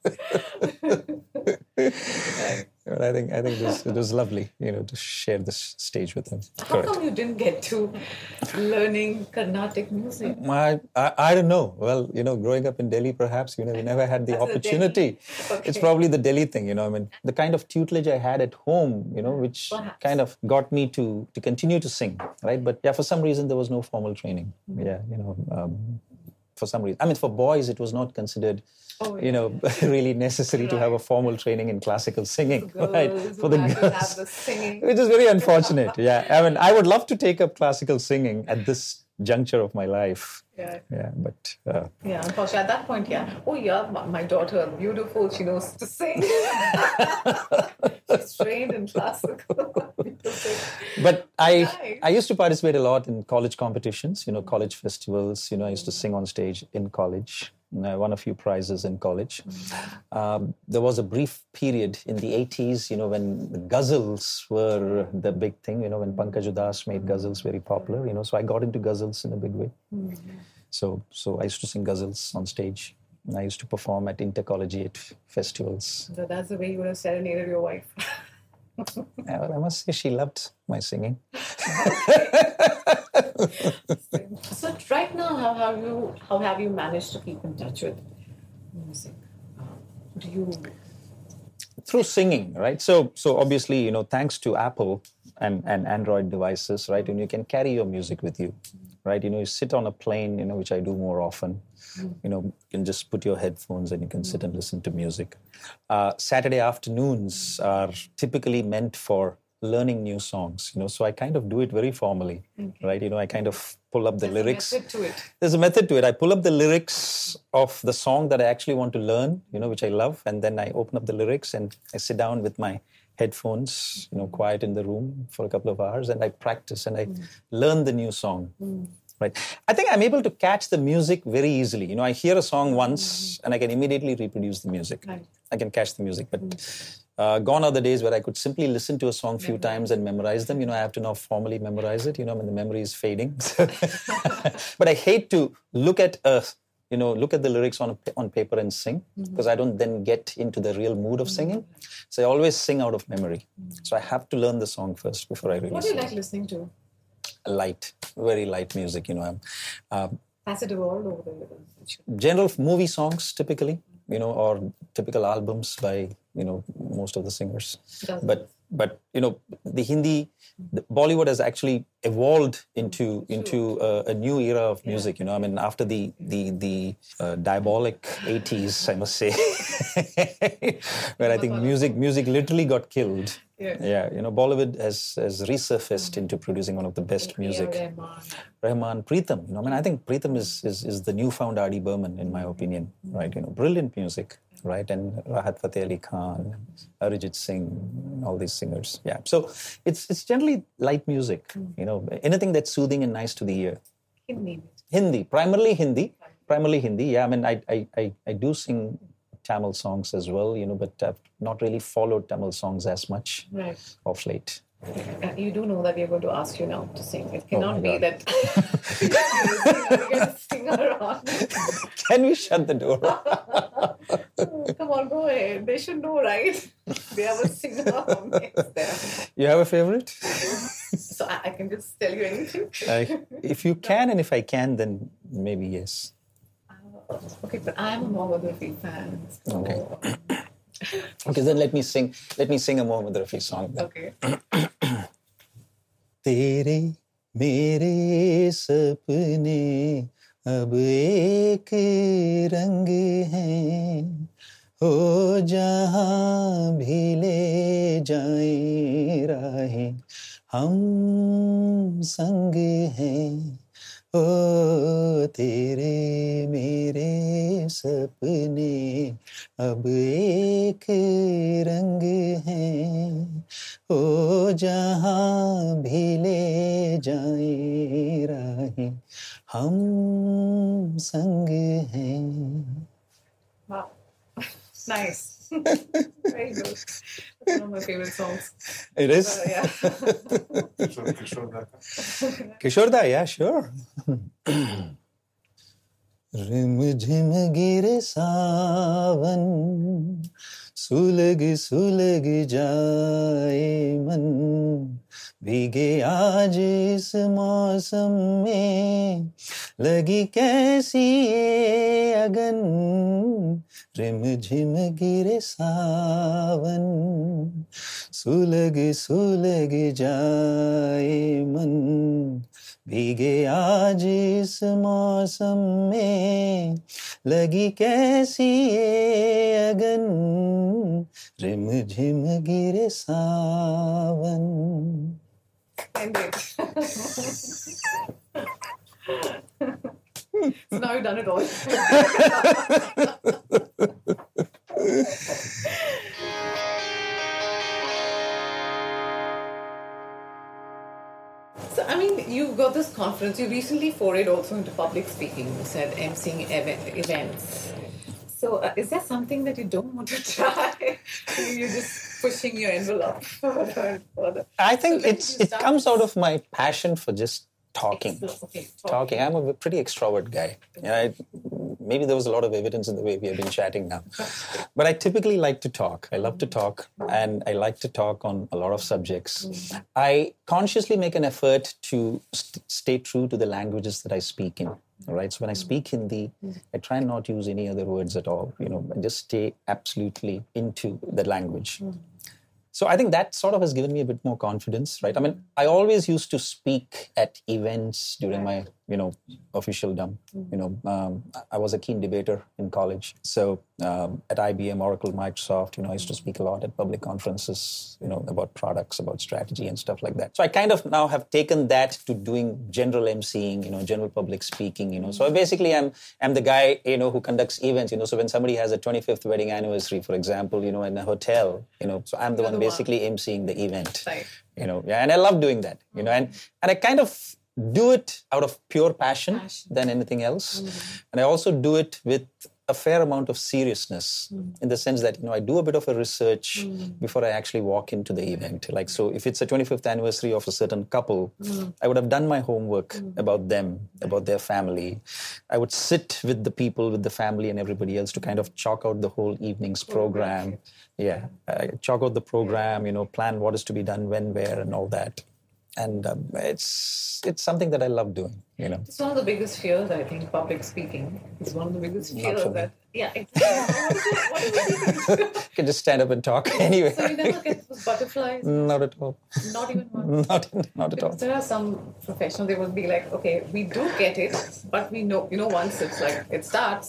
[LAUGHS] But I think I think it was, it was lovely, you know, to share this stage with him. How Correct. come you didn't get to learning Carnatic music? I, I, I don't know. Well, you know, growing up in Delhi, perhaps you know, we never had the opportunity. Okay. It's probably the Delhi thing, you know. I mean, the kind of tutelage I had at home, you know, which perhaps. kind of got me to to continue to sing, right? But yeah, for some reason there was no formal training. Mm-hmm. Yeah, you know, um, for some reason. I mean, for boys, it was not considered oh, yeah. you know, [LAUGHS] really necessary right. to have a formal training in classical singing, girls, right? For the girls, the [LAUGHS] which is very unfortunate. [LAUGHS] yeah, I mean, I would love to take up classical singing at this juncture of my life. Yeah. Yeah, but. Uh, yeah, unfortunately, at that point, yeah. Oh, yeah, my daughter, beautiful. She knows to sing. She's trained in classical. but I Nice. I used to participate a lot in college competitions, you know, college festivals. You know, I used to sing on stage in college. And I won a few prizes in college. Mm-hmm. Um, there was a brief period in the 80s, you know, when the ghazals were the big thing, you know, when Pankaj Udhas made mm-hmm. ghazals very popular, you know, so I got into ghazals in a big way. Mm-hmm. So, so I used to sing ghazals on stage. And I used to perform at intercollegiate festivals. so that's the way you would have serenaded your wife. [LAUGHS] I must say she loved my singing. so right now, how have you how have you managed to keep in touch with music? Do you through singing right so so obviously you know thanks to apple and and android devices right and you can carry your music with you right? You know you sit on a plane you know which i do more often. You know you can just put your headphones and you can sit and listen to music. Uh, saturday afternoons are typically meant for learning new songs you know so i kind of do it very formally right? You know i kind of pull up the there's a lyrics. method to it? there's a method to it. I pull up the lyrics of the song that I actually want to learn, you know, which I love, and then I open up the lyrics and I sit down with my headphones, you know, mm. quiet in the room for a couple of hours, and I practice and I mm. learn the new song. Mm. Right. I think I'm able to catch the music very easily. You know, I hear a song once mm-hmm. and I can immediately reproduce the music. Right. I can catch the music, but uh, gone are the days where I could simply listen to a song a few times and memorize them. You know, I have to now formally memorize it. You know, when the memory is fading. [LAUGHS] but I hate to look at a, you know, look at the lyrics on a, on paper and sing mm-hmm. because I don't then get into the real mood of mm-hmm. singing. So I always sing out of memory. Mm-hmm. So I have to learn the song first before I really What do you like listening to? Light, very light music. You know, I'm. Um, Passive all over the general movie songs typically you know or typical albums by you know most of the singers but but you know the hindi the bollywood has actually evolved into into a, a new era of music you know i mean after the the the uh, diabolic 80s i must say [LAUGHS] where i think music music literally got killed Yeah. yeah you know bollywood has has resurfaced into producing one of the best music. Rahman. Rahman, Pritam. You know, I mean, I think Pritam is, is is the newfound R.D. Burman, in my opinion. Right? You know, brilliant music, right? And Rahat Fateh Ali Khan, Arijit Singh, all these singers. Yeah. So it's it's generally light music. Hmm. You know, anything that's soothing and nice to the ear. Hindi. Hindi, primarily Hindi, primarily Hindi. Yeah, I mean, I I I, I do sing Tamil songs as well. You know, but I've not really followed Tamil songs as much Right. of late. Uh, you do know that we are going to ask you now to sing. It cannot my be God. that you're going to sing around. [LAUGHS] Can we shut the door? [LAUGHS] Come on, go ahead. They should know, right? They have a singer [LAUGHS] them. You have a favorite? So I, I can just tell you anything. I, if you can and if I can, then maybe yes. Okay, but I'm a Mohammed Rafi fan. So, Okay. Okay, then let me sing. Let me sing a Mohammed Rafi song. then. okay. तेरे मेरे सपने अब एक रंग हैं हो जहाँ भी ले जाए राहें हम संग हैं ओ तेरे मेरे सपने अब एक रंग हैं ओ जहाँ भी ले जाए राहें हम संग हैं Wow. [LAUGHS] nice. [LAUGHS] Very good. That's one of my favorite songs. It is Uh, yeah. [LAUGHS] Kishore, Kishore Dutta. Kishore Da, yeah, sure. रिम झिम गिर सावन सुलग सुलग जाए मन भीगे आज इस मौसम में। लगी कैसी ये अगन? रिम झिम गिर सावन। सुलग सुलग जाए मन। भीगे आज इस मौसम में। लगी कैसी ये अगन? रिम झिम गिरे सावन। ended. done at all. so, I mean, you've got this conference. You recently forayed also into public speaking. You said emceeing event, events. So, uh, is there something that you don't want to [LAUGHS] try? You're just pushing your envelope [LAUGHS] further and further. I think So it's it comes out of my passion for just talking. Okay, Talking. I'm a pretty extrovert guy. Yeah, I, maybe there was a lot of evidence in the way we have been chatting now. [LAUGHS] But I typically like to talk. I love to talk, and I like to talk on a lot of subjects. I consciously make an effort to st- stay true to the languages that I speak in. Right. So when I mm-hmm. speak Hindi, mm-hmm. I try and not use any other words at all. You know, I just stay absolutely into the language. Mm-hmm. So I think that sort of has given me a bit more confidence, right? I mean, I always used to speak at events during my, you know, official dump. You know, um, I was a keen debater in college. So um, at IBM, Oracle, Microsoft, you know, I used to speak a lot at public conferences, you know, about products, about strategy and stuff like that. So I kind of now have taken that to doing general emceeing, you know, general public speaking, you know. So basically, I'm I'm the guy, you know, who conducts events, you know. So when somebody has a 25th wedding anniversary, for example, you know, in a hotel, you know, so I'm the one the one. basically emceeing the event Right. you know yeah and i love doing that you know and and i kind of do it out of pure passion, than anything else. Mm-hmm. And i also do it with a fair amount of seriousness mm. in the sense that you know i do a bit of a research mm. before i actually walk into the event. Like so if it's a 25th anniversary of a certain couple mm. i would have done my homework about them about their family. I would sit with the people with the family and everybody else to kind of chalk out the whole evening's program. Yeah uh, chalk out the program you know plan what is to be done when where and all that and um, it's it's something that i love doing you know It's one of the biggest fears, I think, public speaking. It's one of the biggest fears that, yeah, [LAUGHS] exactly. what is it? What is it? you can just stand up and talk [LAUGHS] anyway So you never get those butterflies? not at all Not even [LAUGHS] one. not not at all there are some professionals, they will be like, okay, we do get it, but we know, you know, once it's like, it starts,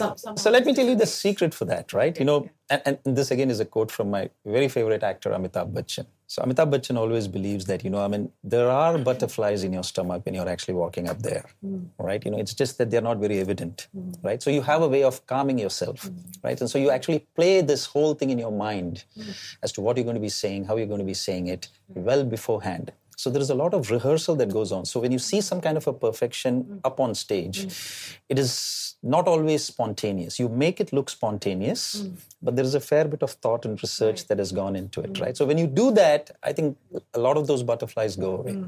some, some So let me tell you the secret for that, right? You know, and, and this again is a quote from my very favorite actor, Amitabh Bachchan. So Amitabh Bachchan always believes that, you know, I mean, there are butterflies in your stomach when you're actually walking up there, hmm. right? You know, it's just that they're not very evident, hmm. right? So you have a way of calming yourself, hmm. right? And so you actually play this whole thing in your mind as to what you're going to be saying, how you're going to be saying it well beforehand. So there is a lot of rehearsal that goes on. So when you see some kind of a perfection up on stage, it is not always spontaneous. You make it look spontaneous, but there is a fair bit of thought and research that has gone into it, right? So when you do that, I think a lot of those butterflies go away.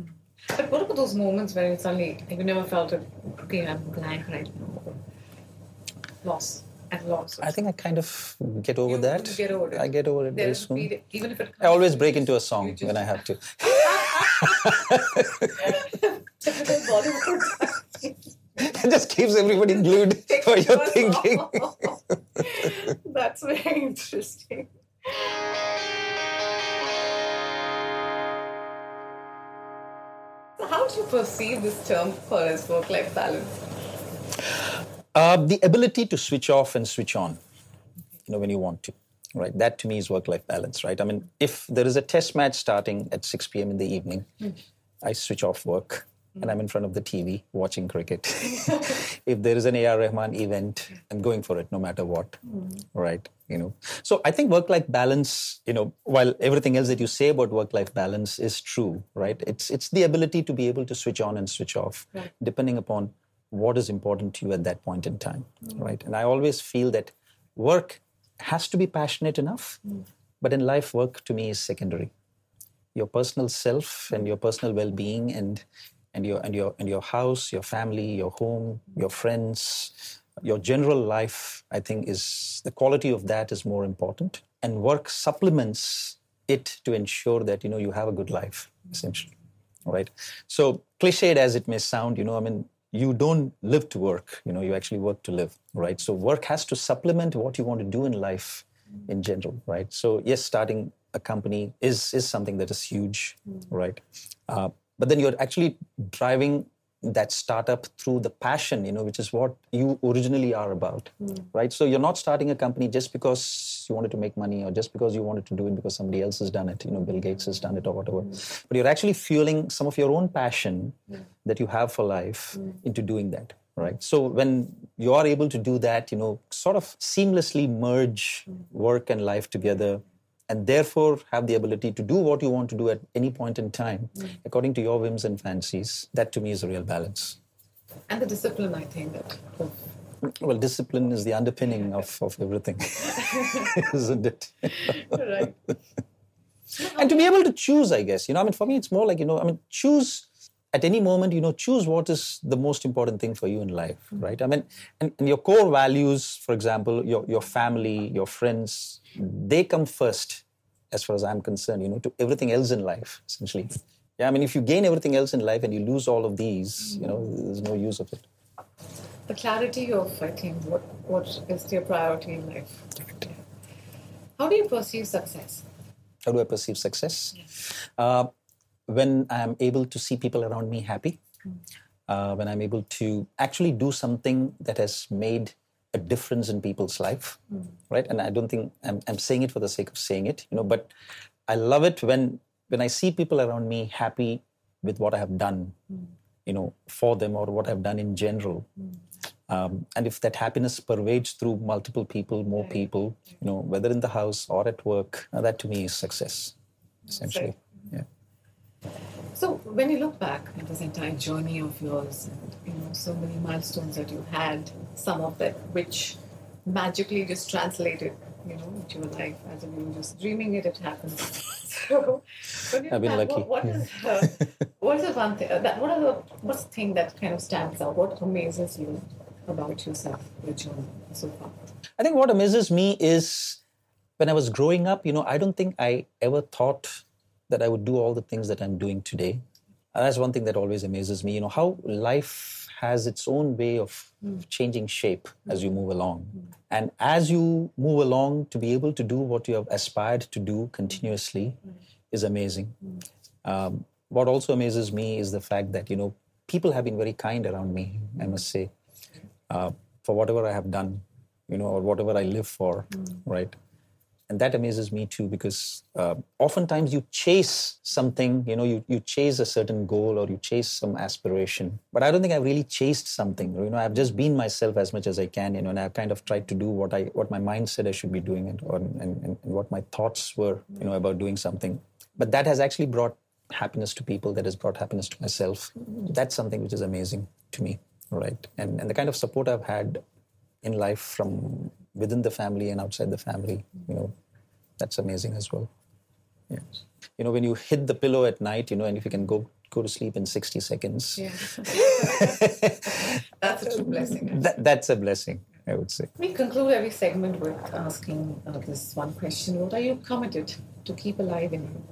But what about those moments where you suddenly, you never felt it, okay, I'm blank right now. Loss. At loss. I think I kind of get over You that. get over it. I get over it very soon. speed- even if it I always break into a song just- when I have to. [LAUGHS] [LAUGHS] Typical Bollywood. it just keeps everybody glued [LAUGHS] for your thinking. That's very interesting. So how do you perceive this term for as work-life balance? Uh, the ability to switch off and switch on, you know, when you want to, right? That to me is work-life balance, right? I mean, if there is a test match starting at 6 p.m. in the evening, I switch off work and I'm in front of the TV watching cricket. [LAUGHS] if there is an AR Rahman event, I'm going for it no matter what, mm. right? You know, so I think work-life balance, you know, while everything else that you say about work-life balance is true, right? It's it's the ability to be able to switch on and switch off, depending upon what is important to you at that point in time, mm. right? And I always feel that work has to be passionate enough, mm. but in life, work to me is secondary. Your personal self and your personal well-being and and your and your and your house, your family, your home, your friends, your general life, I think is the quality of that is more important. And work supplements it to ensure that you know you have a good life, essentially right? So cliched as it may sound you know i mean you don't live to work you know you actually work to live right? So work has to supplement what you want to do in life in general right? So yes starting a company is is something that is huge right? Uh, but then you're actually driving that startup through the passion you know which is what you originally are about hmm. right? So you're not starting a company just because you wanted to make money or just because you wanted to do it because somebody else has done it you know bill gates has done it or whatever. Hmm. But you're actually fueling some of your own passion hmm. that you have for life into doing that right? So when you are able to do that you know sort of seamlessly merge work and life together and therefore have the ability to do what you want to do at any point in time hmm. according to your whims and fancies. That to me is a real balance. And the discipline, I think, that Well, discipline is the underpinning of, of everything, [LAUGHS] isn't it? right. and to be able to choose, I guess, you know, I mean, for me, it's more like, you know, I mean, choose at any moment, you know, choose what is the most important thing for you in life, right? I mean, and, and your core values, for example, your, your family, your friends, they come first, as far as I'm concerned, you know, to everything else in life, essentially. Yeah, I mean, if you gain everything else in life and you lose all of these, you know, there's no use of it. The clarity of, I think, what, what is your priority in life. How do you perceive success? How do I perceive success? Uh, when I'm able to see people around me happy, uh, when I'm able to actually do something that has made a difference in people's life, right? And I don't think I'm, I'm saying it for the sake of saying it, you know, but I love it when when I see people around me happy with what I have done, you know, for them or what I've done in general. Um, and if that happiness pervades through multiple people, more people, you know, whether in the house or at work, uh, that to me is success, essentially. Yeah. So when you look back at this entire journey of yours, and you know so many milestones that you had, some of that which magically just translated, you know, into your life as if you were just dreaming it, it happened. [LAUGHS] so, I've been back, lucky. What, what is uh, what is the one thing that what are the what's the thing that kind of stands out? What amazes you about yourself, your journey so far? I think what amazes me is when I was growing up, you know, I don't think I ever thought that I would do all the things that I'm doing today. And that's one thing that always amazes me, you know, how life has its own way of hmm. changing shape as you move along. Hmm. And as you move along, to be able to do what you have aspired to do continuously hmm. is amazing. Um, what also amazes me is the fact that, you know, people have been very kind around me, I must say, uh, for whatever I have done, you know, or whatever I live for, right? And that amazes me too, because uh, oftentimes you chase something, you know, you, you chase a certain goal or you chase some aspiration. But I don't think I've really chased something. You know, I've just been myself as much as I can, you know, and I've kind of tried to do what I what my mind said I should be doing and, or, and, and, and what my thoughts were, you know, about doing something. But that has actually brought happiness to people, that has brought happiness to myself. That's something which is amazing to me, right? And, and the kind of support I've had in life from within the family and outside the family, you know, that's amazing as well. Yeah. You know, when you hit the pillow at night, you know, and if you can go go to sleep in 60 seconds, Yeah. [LAUGHS] That's a true blessing. that, that's a blessing, I would say. We conclude every segment with asking uh, this one question What are you committed to keep alive in you?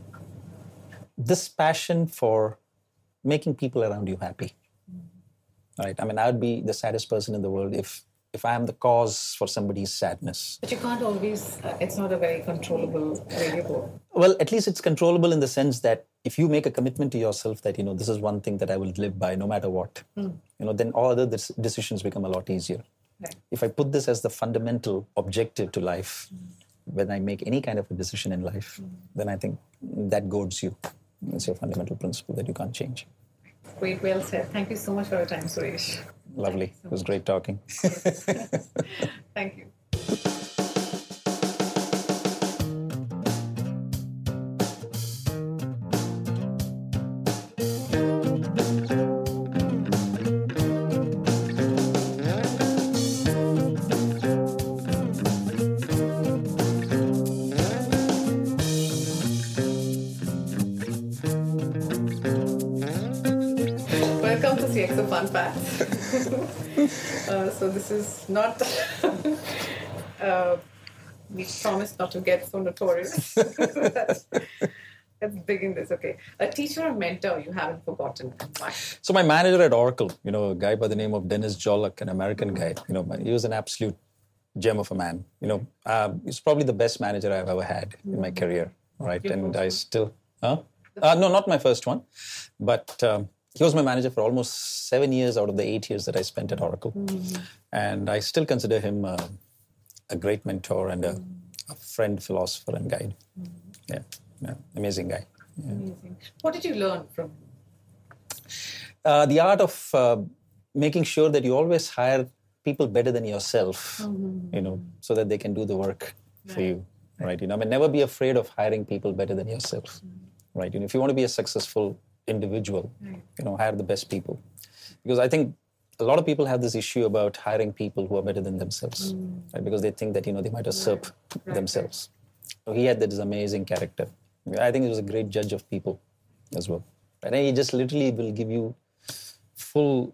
This passion for making people around you happy. Right? I mean, I would be the saddest person in the world if if I am the cause for somebody's sadness. But you can't always, uh, it's not a very controllable variable. Well, at least it's controllable in the sense that if you make a commitment to yourself that you know this is one thing that I will live by no matter what, hmm. you know, then all other dec- decisions become a lot easier. Right. If I put this as the fundamental objective to life, hmm. when I make any kind of a decision in life, hmm. then I think that goads you. It's your fundamental principle that you can't change. Great, well said. Thank you so much for your time, Suresh. Lovely. It was great talking. [LAUGHS] Thank you. Uh, so this is not. [LAUGHS] uh, we promise not to get so notorious. [LAUGHS] Let's let's begin this. Okay, a teacher or mentor you haven't forgotten. Why? So my manager at Oracle, you know, a guy by the name of Dennis Jolak, an American guy, you know, he was an absolute gem of a man. You know, uh, he's probably the best manager I've ever had in my career, right? Your and I still, huh? Uh, no, not my first one, but um, he was my manager for almost seven years out of the eight years that I spent at Oracle, and I still consider him uh, a great mentor and a, a friend, philosopher, and guide. Yeah, yeah, amazing guy. Amazing. What did you learn from? uh, the art of uh, making sure that you always hire people better than yourself, you know, so that they can do the work for you. right? You know, I mean, never be afraid of hiring people better than yourself, right? You know, if you want to be a successful individual, hmm. you know, hire the best people, because I think a lot of people have this issue about hiring people who are better than themselves, hmm. right? Because they think that you know they might usurp themselves. So he had this amazing character. I think he was a great judge of people as well. And he just literally will give you full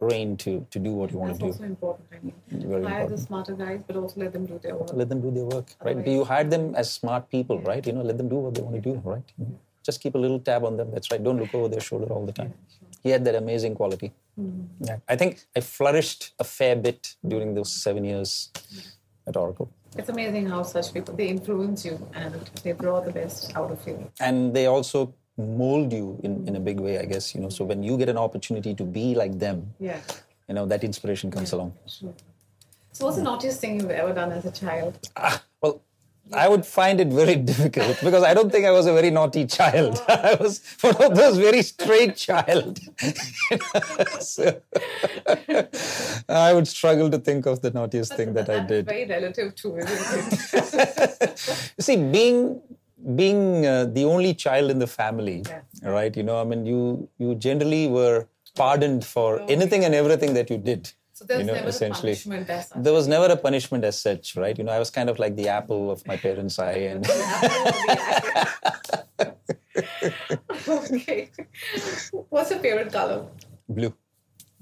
reign to, to do what you want That's to also do. important. I mean, Very hire the smarter guys, but also let them do their work. Let them do their work, right? Otherwise- You hire them as smart people, right? You know, let them do what they want to do, right? Just keep a little tab on them. That's right. Don't look over their shoulder all the time. He had that amazing quality. Yeah, I think I flourished a fair bit during those seven years at Oracle. It's amazing how such people they influence you and they draw the best out of you. and they also mold you in, in a big way i guess you know so when you get an opportunity to be like them Yeah. you know that inspiration comes along Sure. So what's the naughtiest thing you've ever done as a child? ah, i would find it very [LAUGHS] difficult because i don't think i was a very naughty child [LAUGHS] i was one of those very straight child So, [LAUGHS] i would struggle to think of the naughtiest thing that i did very relative to, it? You see, being being uh, the only child in the family, Yeah. right? You know, I mean, you you generally were pardoned for anything and everything that you did. So there was you know, never a essentially. punishment as such. There was never a punishment as such, right? You know, I was kind of like the apple of my parents' eye, and [LAUGHS] [LAUGHS] okay. What's your favorite color? blue.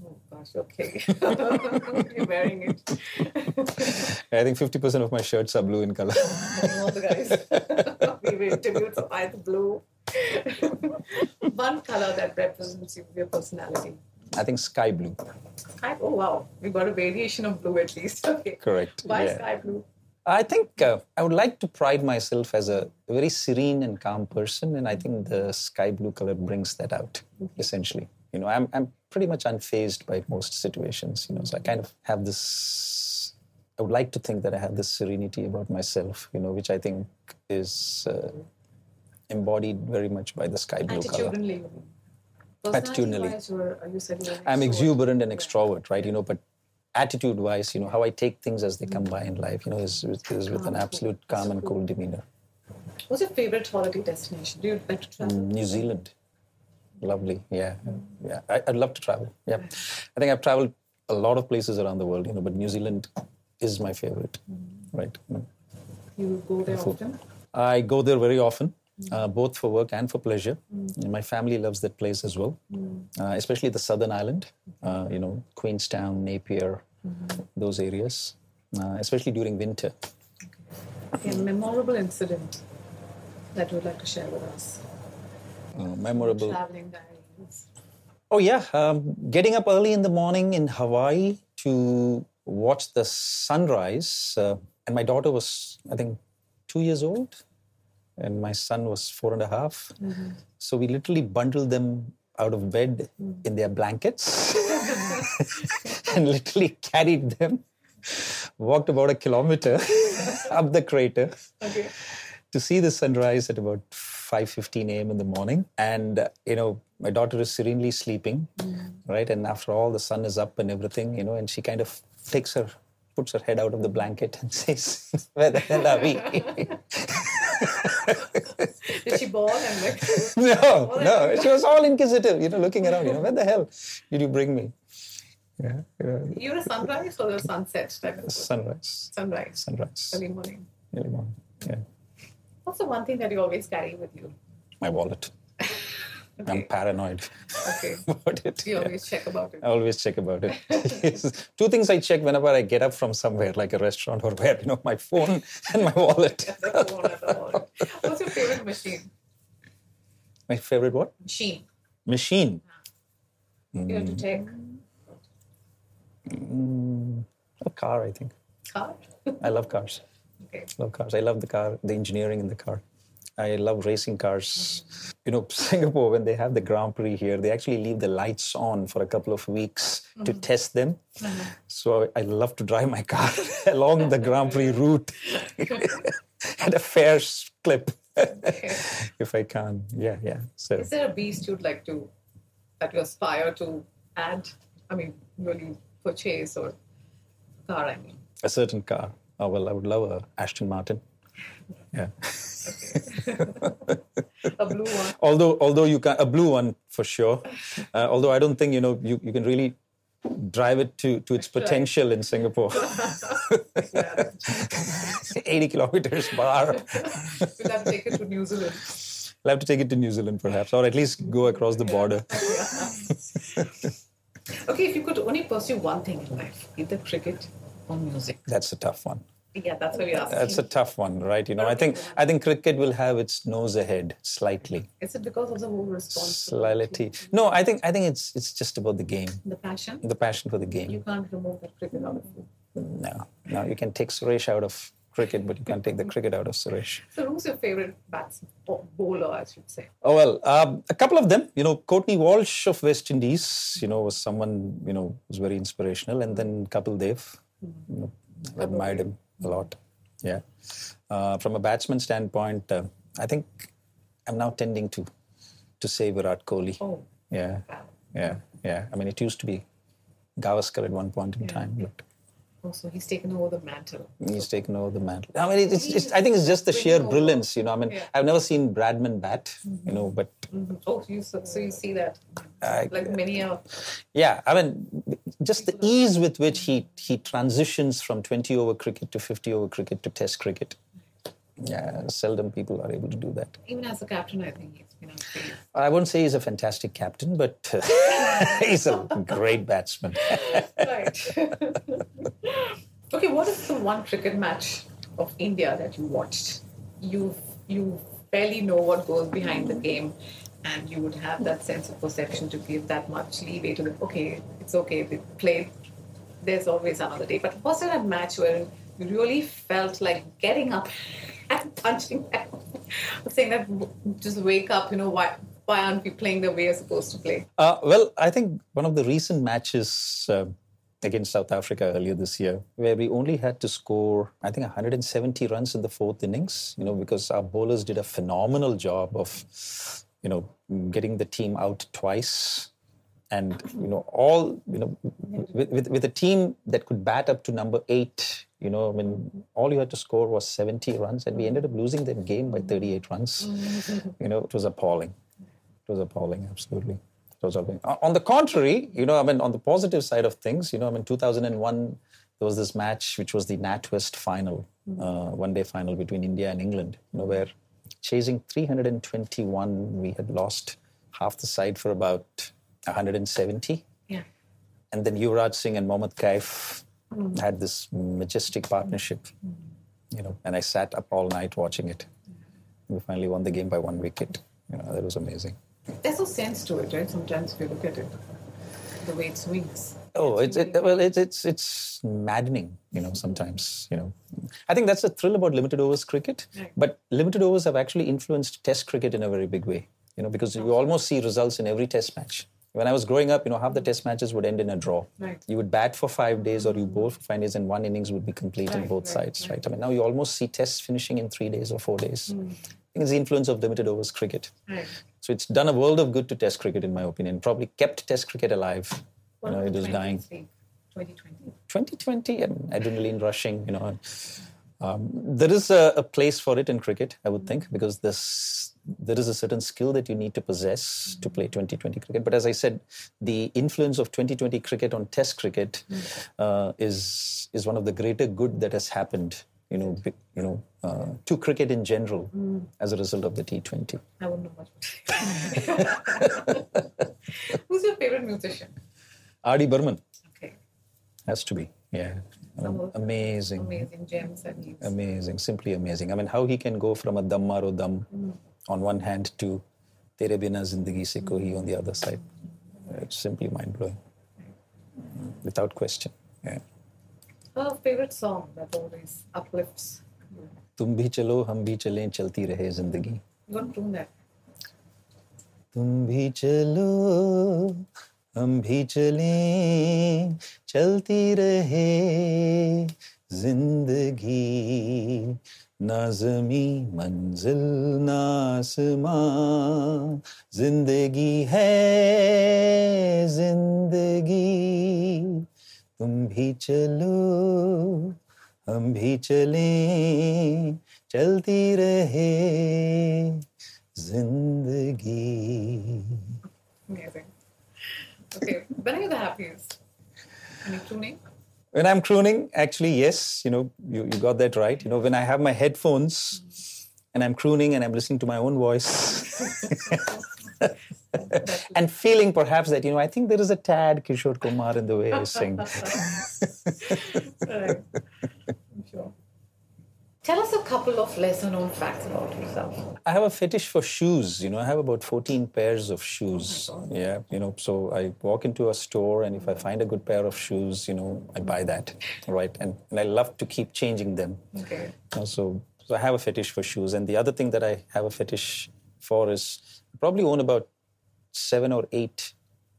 Oh gosh, okay. [LAUGHS] You're wearing it. I think fifty percent of my shirts are blue in color. All the guys. we were interviewed, so either blue. One color that represents your personality. I think sky blue. Sky. Oh wow, we got a variation of blue at least. [LAUGHS] Okay. Correct. Why yeah. sky blue? I think uh, I would like to pride myself as a very serene and calm person, and I think the sky blue color brings that out. Essentially, you know, I'm I'm pretty much unfazed by most situations. You know, so I kind of have this. I would like to think that I have this serenity about myself. You know, which I think is uh, embodied very much by the sky blue color. Attitudinally. Attitudinally. Personality-wise, you're- You said I'm exuberant and extrovert, right? You know, but attitude-wise, you know, how I take things as they come by in life, you know, is, is, is with an absolute calm and cool demeanor. What's your favorite holiday destination? Do you like to travel? Mm, New Zealand, lovely, yeah, yeah. I, I'd love to travel. Yeah, I think I've traveled a lot of places around the world, you know, but New Zealand is my favorite, right? Mm. You go there often? I go there very often, uh, both for work and for pleasure. And my family loves that place as well, uh, especially the southern island, uh, you know, Queenstown, Napier, those areas, uh, especially during winter. A memorable incident that you would like to share with us. Uh, memorable. Traveling diaries. Oh, yeah. Um, getting up early in the morning in Hawaii to watch the sunrise. Uh, and my daughter was, I think, two years old, and my son was four and a half. So we literally bundled them out of bed in their blankets [LAUGHS] and literally carried them, walked about a kilometer [LAUGHS] up the crater Okay. to see the sunrise at about 5.15 a.m. in the morning. And, uh, you know, my daughter is serenely sleeping, right? And after all, the sun is up and everything, you know, and she kind of takes her, puts her head out of the blanket and [LAUGHS] says, where the hell are we? Did she bawl and like, [LAUGHS] no, no. She was all inquisitive, you know, looking around, you know, where the hell did you bring me? Yeah, yeah. you're a sunrise or a sunset type of Sunrise, sunrise? sunrise, Early morning. early morning. Yeah. What's the one thing that you always carry with you? My wallet. [LAUGHS] I'm paranoid Okay. [LAUGHS] about it. You yeah. always check about it. I always check about it. [LAUGHS] Yes. Two things I check whenever I get up from somewhere, like a restaurant or where, you know, my phone [LAUGHS] and my wallet. That's the one at the moment. What's your favorite machine? My favorite what? Machine. Machine. You have to take Mm, a car, I think. car. I love cars. Okay. love cars. I love the car, the engineering in the car. I love racing cars. You know, [LAUGHS] Singapore, when they have the Grand Prix here, they actually leave the lights on for a couple of weeks to mm-hmm. test them. Mm-hmm. So I love to drive my car [LAUGHS] along the Grand Prix route [LAUGHS] at a fair clip if I can. Yeah, yeah. So Is there a beast you'd like to, that you aspire to add? I mean, really purchase or car, I mean. a certain car. Oh, well, I would love a Aston Martin. Yeah. A blue one. although although you can a blue one for sure. Uh, although I don't think you know you, you can really drive it to, to its potential in Singapore. [LAUGHS] [LAUGHS] 80 kilometers bar. We'll have to take it to New Zealand. I'll have to take it to New Zealand perhaps, or at least go across the border. [LAUGHS] Okay, if you could only pursue one thing in life, either cricket or music. That's a tough one. Yeah, that's what we asked. That's a tough one, right? You know, I think I think cricket will have its nose ahead slightly. Is it because of the whole responsibility? Slightly. No, I think I think it's it's just about the game, The passion? the passion for the game. You can't remove that cricket out of you. No, no, you can take Suresh out of cricket, but you can't take the cricket out of Suresh. So, who's your favorite batsman bowler, I should say? Oh well, um, a couple of them. You know, Courtney Walsh of West Indies. You know, was someone you know was very inspirational, and then Kapil Dev. You know, I admired him a lot. Yeah. Uh, from a batsman standpoint, uh, I think I'm now tending to to say Virat Kohli. Oh, Yeah, yeah, yeah. I mean, it used to be Gavaskar at one point in time, but also he's taken over the mantle. he's taken over the mantle. I mean, it's, it's, I think it's just the sheer over. brilliance. You know, I mean, Yeah. I've never seen Bradman bat. You know, but Mhm. Oh, you so, so you see that, I- like many of Yeah, I mean, just the ease with which he he transitions from 20 over cricket to 50 over cricket to Test cricket. Yeah, seldom people are able to do that. even as a captain, I think he's unfair. I wouldn't say he's a fantastic captain, but [LAUGHS] he's a great batsman. right. okay, what is the one cricket match of India that you watched? You you barely know what goes behind the game, and you would have that sense of perception to give that much leeway to the okay, it's okay, they played. There's always another day. But was there a match where you really felt like getting up [LAUGHS] and punching them? [LAUGHS] saying that just wake up, you know, why why aren't we playing the way we're supposed to play? Uh, well, I think one of the recent matches uh, against South Africa earlier this year, where we only had to score, I think, 170 runs in the fourth innings, you know, because our bowlers did a phenomenal job of, you know, getting the team out twice. And, you know, all, you know, with, with, with a team that could bat up to number eight, you know, I mean, all you had to score was 70 runs, and we ended up losing that game by 38 runs. You know, it was appalling. It was appalling, absolutely. It was appalling. On the contrary, you know, I mean, on the positive side of things, you know, I mean, 2001, there was this match which was the NatWest final, uh, one day final between India and England, you know, where chasing 321, we had lost half the side for about 170. Yeah. And then Yuvraj Singh and Mohammad Kaif had this majestic partnership, you know, and I sat up all night watching it. We finally won the game by one wicket. You know, that was amazing. There's no sense to it, right? Sometimes if you look at it, the way it swings. Oh, it's it, well, it's it's it's maddening, you know. Sometimes, you know, I think that's the thrill about limited overs cricket. Right. But limited overs have actually influenced Test cricket in a very big way, you know, because you almost see results in every Test match. When I was growing up, you know, half the hmm. Test matches would end in a draw. Right. You would bat for five days, or you bowl for five days, and one innings would be complete on Right, both right, sides, right? I mean, now you almost see Tests finishing in three days or four days. Hmm. I think it's the influence of limited overs cricket. Right. So it's done a world of good to Test cricket, in my opinion. Probably kept Test cricket alive. You What know, about it was dying. 2020? 2020 and adrenaline rushing, you know. Um, there is a, a place for it in cricket, I would hmm. think, because this, there is a certain skill that you need to possess to play 2020 cricket. But as I said, the influence of 2020 cricket on Test cricket uh, is is one of the greater good that has happened, you know, you know, uh, to cricket in general as a result of the T20. I wouldn't know much. [LAUGHS] Who's your favorite musician? R.D. Burman Okay. has to be, yeah, of- amazing. Amazing gems. Amazing, simply amazing. I mean, how he can go from a dum maro dum on one hand to tere bina zindagi se kohi on the other side. It's simply mind blowing. Without question. Yeah. Her favorite song that always uplifts. तुम भी चलो हम भी चलें चलती रहे ज़िंदगी? तुम भी चलो हम भी चलें चलती रहे ज़िंदगी ना जमी मंजिल ना आसमां ज़िंदगी है ज़िंदगी तुम भी चलो हम भी चलें चलती रहे ज़िंदगी Amazing. Okay, when are you the happiest? When you're tuning? When I'm crooning, actually, yes, you know, you, you got that right. You know, when I have my headphones and I'm crooning and I'm listening to my own voice [LAUGHS] and feeling perhaps that, you know, I think there is a tad Kishore Kumar in the way I sing. [LAUGHS] Right. I'm sure. Tell us a couple of lesser known facts about yourself. I have a fetish for shoes. You know, I have about 14 pairs of shoes. Oh yeah, you know, so I walk into a store and if I find a good pair of shoes, you know, I buy that, right? And, and I love to keep changing them. Okay. You know, so, so I have a fetish for shoes. And the other thing that I have a fetish for is I probably own about seven or eight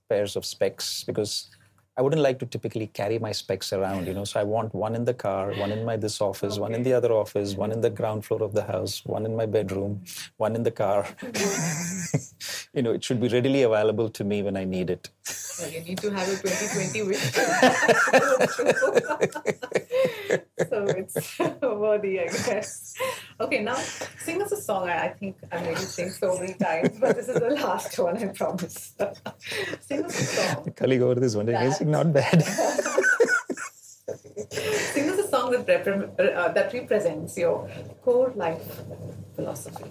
pairs of specs because I wouldn't like to typically carry my specs around, you know. So I want one in the car, one in my this office, one in the other office, one in the ground floor of the house, one in my bedroom, one in the car. Mm-hmm. [LAUGHS] you know, it should be readily available to me when I need it. Well, you need to have a 2020 [LAUGHS] wish. [LAUGHS] so it's worthy, I guess. Okay, now sing us a song. I think I made you sing so many times, but this is the last one, I promise. [LAUGHS] sing us a song. colleague over this one, That- is not bad. [LAUGHS] Sing us a song that, repre- uh, that represents your core life philosophy.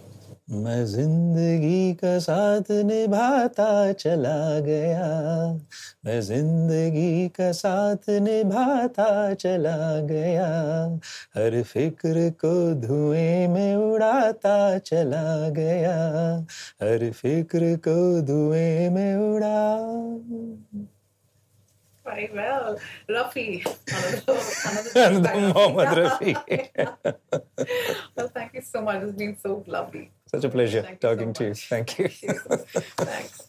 मैं ज़िंदगी का साथ निभाता चला गया मैं ज़िंदगी का साथ निभाता चला गया हर फ़िक्र को धुएँ में उड़ाता चला गया हर फ़िक्र को धुएँ में उड़ा Very well. Rafi. Another, And another Mohammed Rafi. well, thank you so much. It's been so lovely. Such a pleasure Thank you so talking to you. much. Thank you. [LAUGHS] Thanks.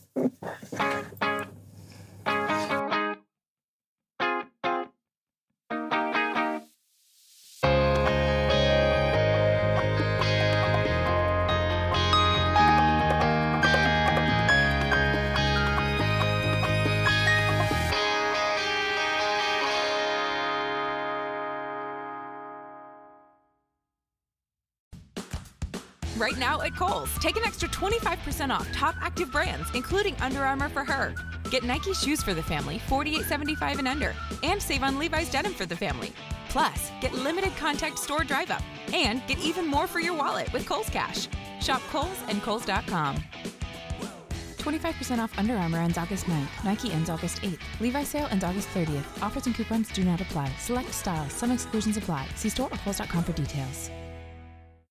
Now at Kohl's, take an extra 25% off top active brands, including Under Armour for her. Get Nike shoes for the family, $48.75 and under, and save on Levi's denim for the family. Plus, get limited contact store drive up and get even more for your wallet with Kohl's Cash. Shop Kohl's and Kohl's.com. 25% off Under Armour ends August 9th. Nike ends August 8th. Levi sale ends August 30th. Offers and coupons do not apply. Select styles. Some exclusions apply. See store or Kohl's.com for details.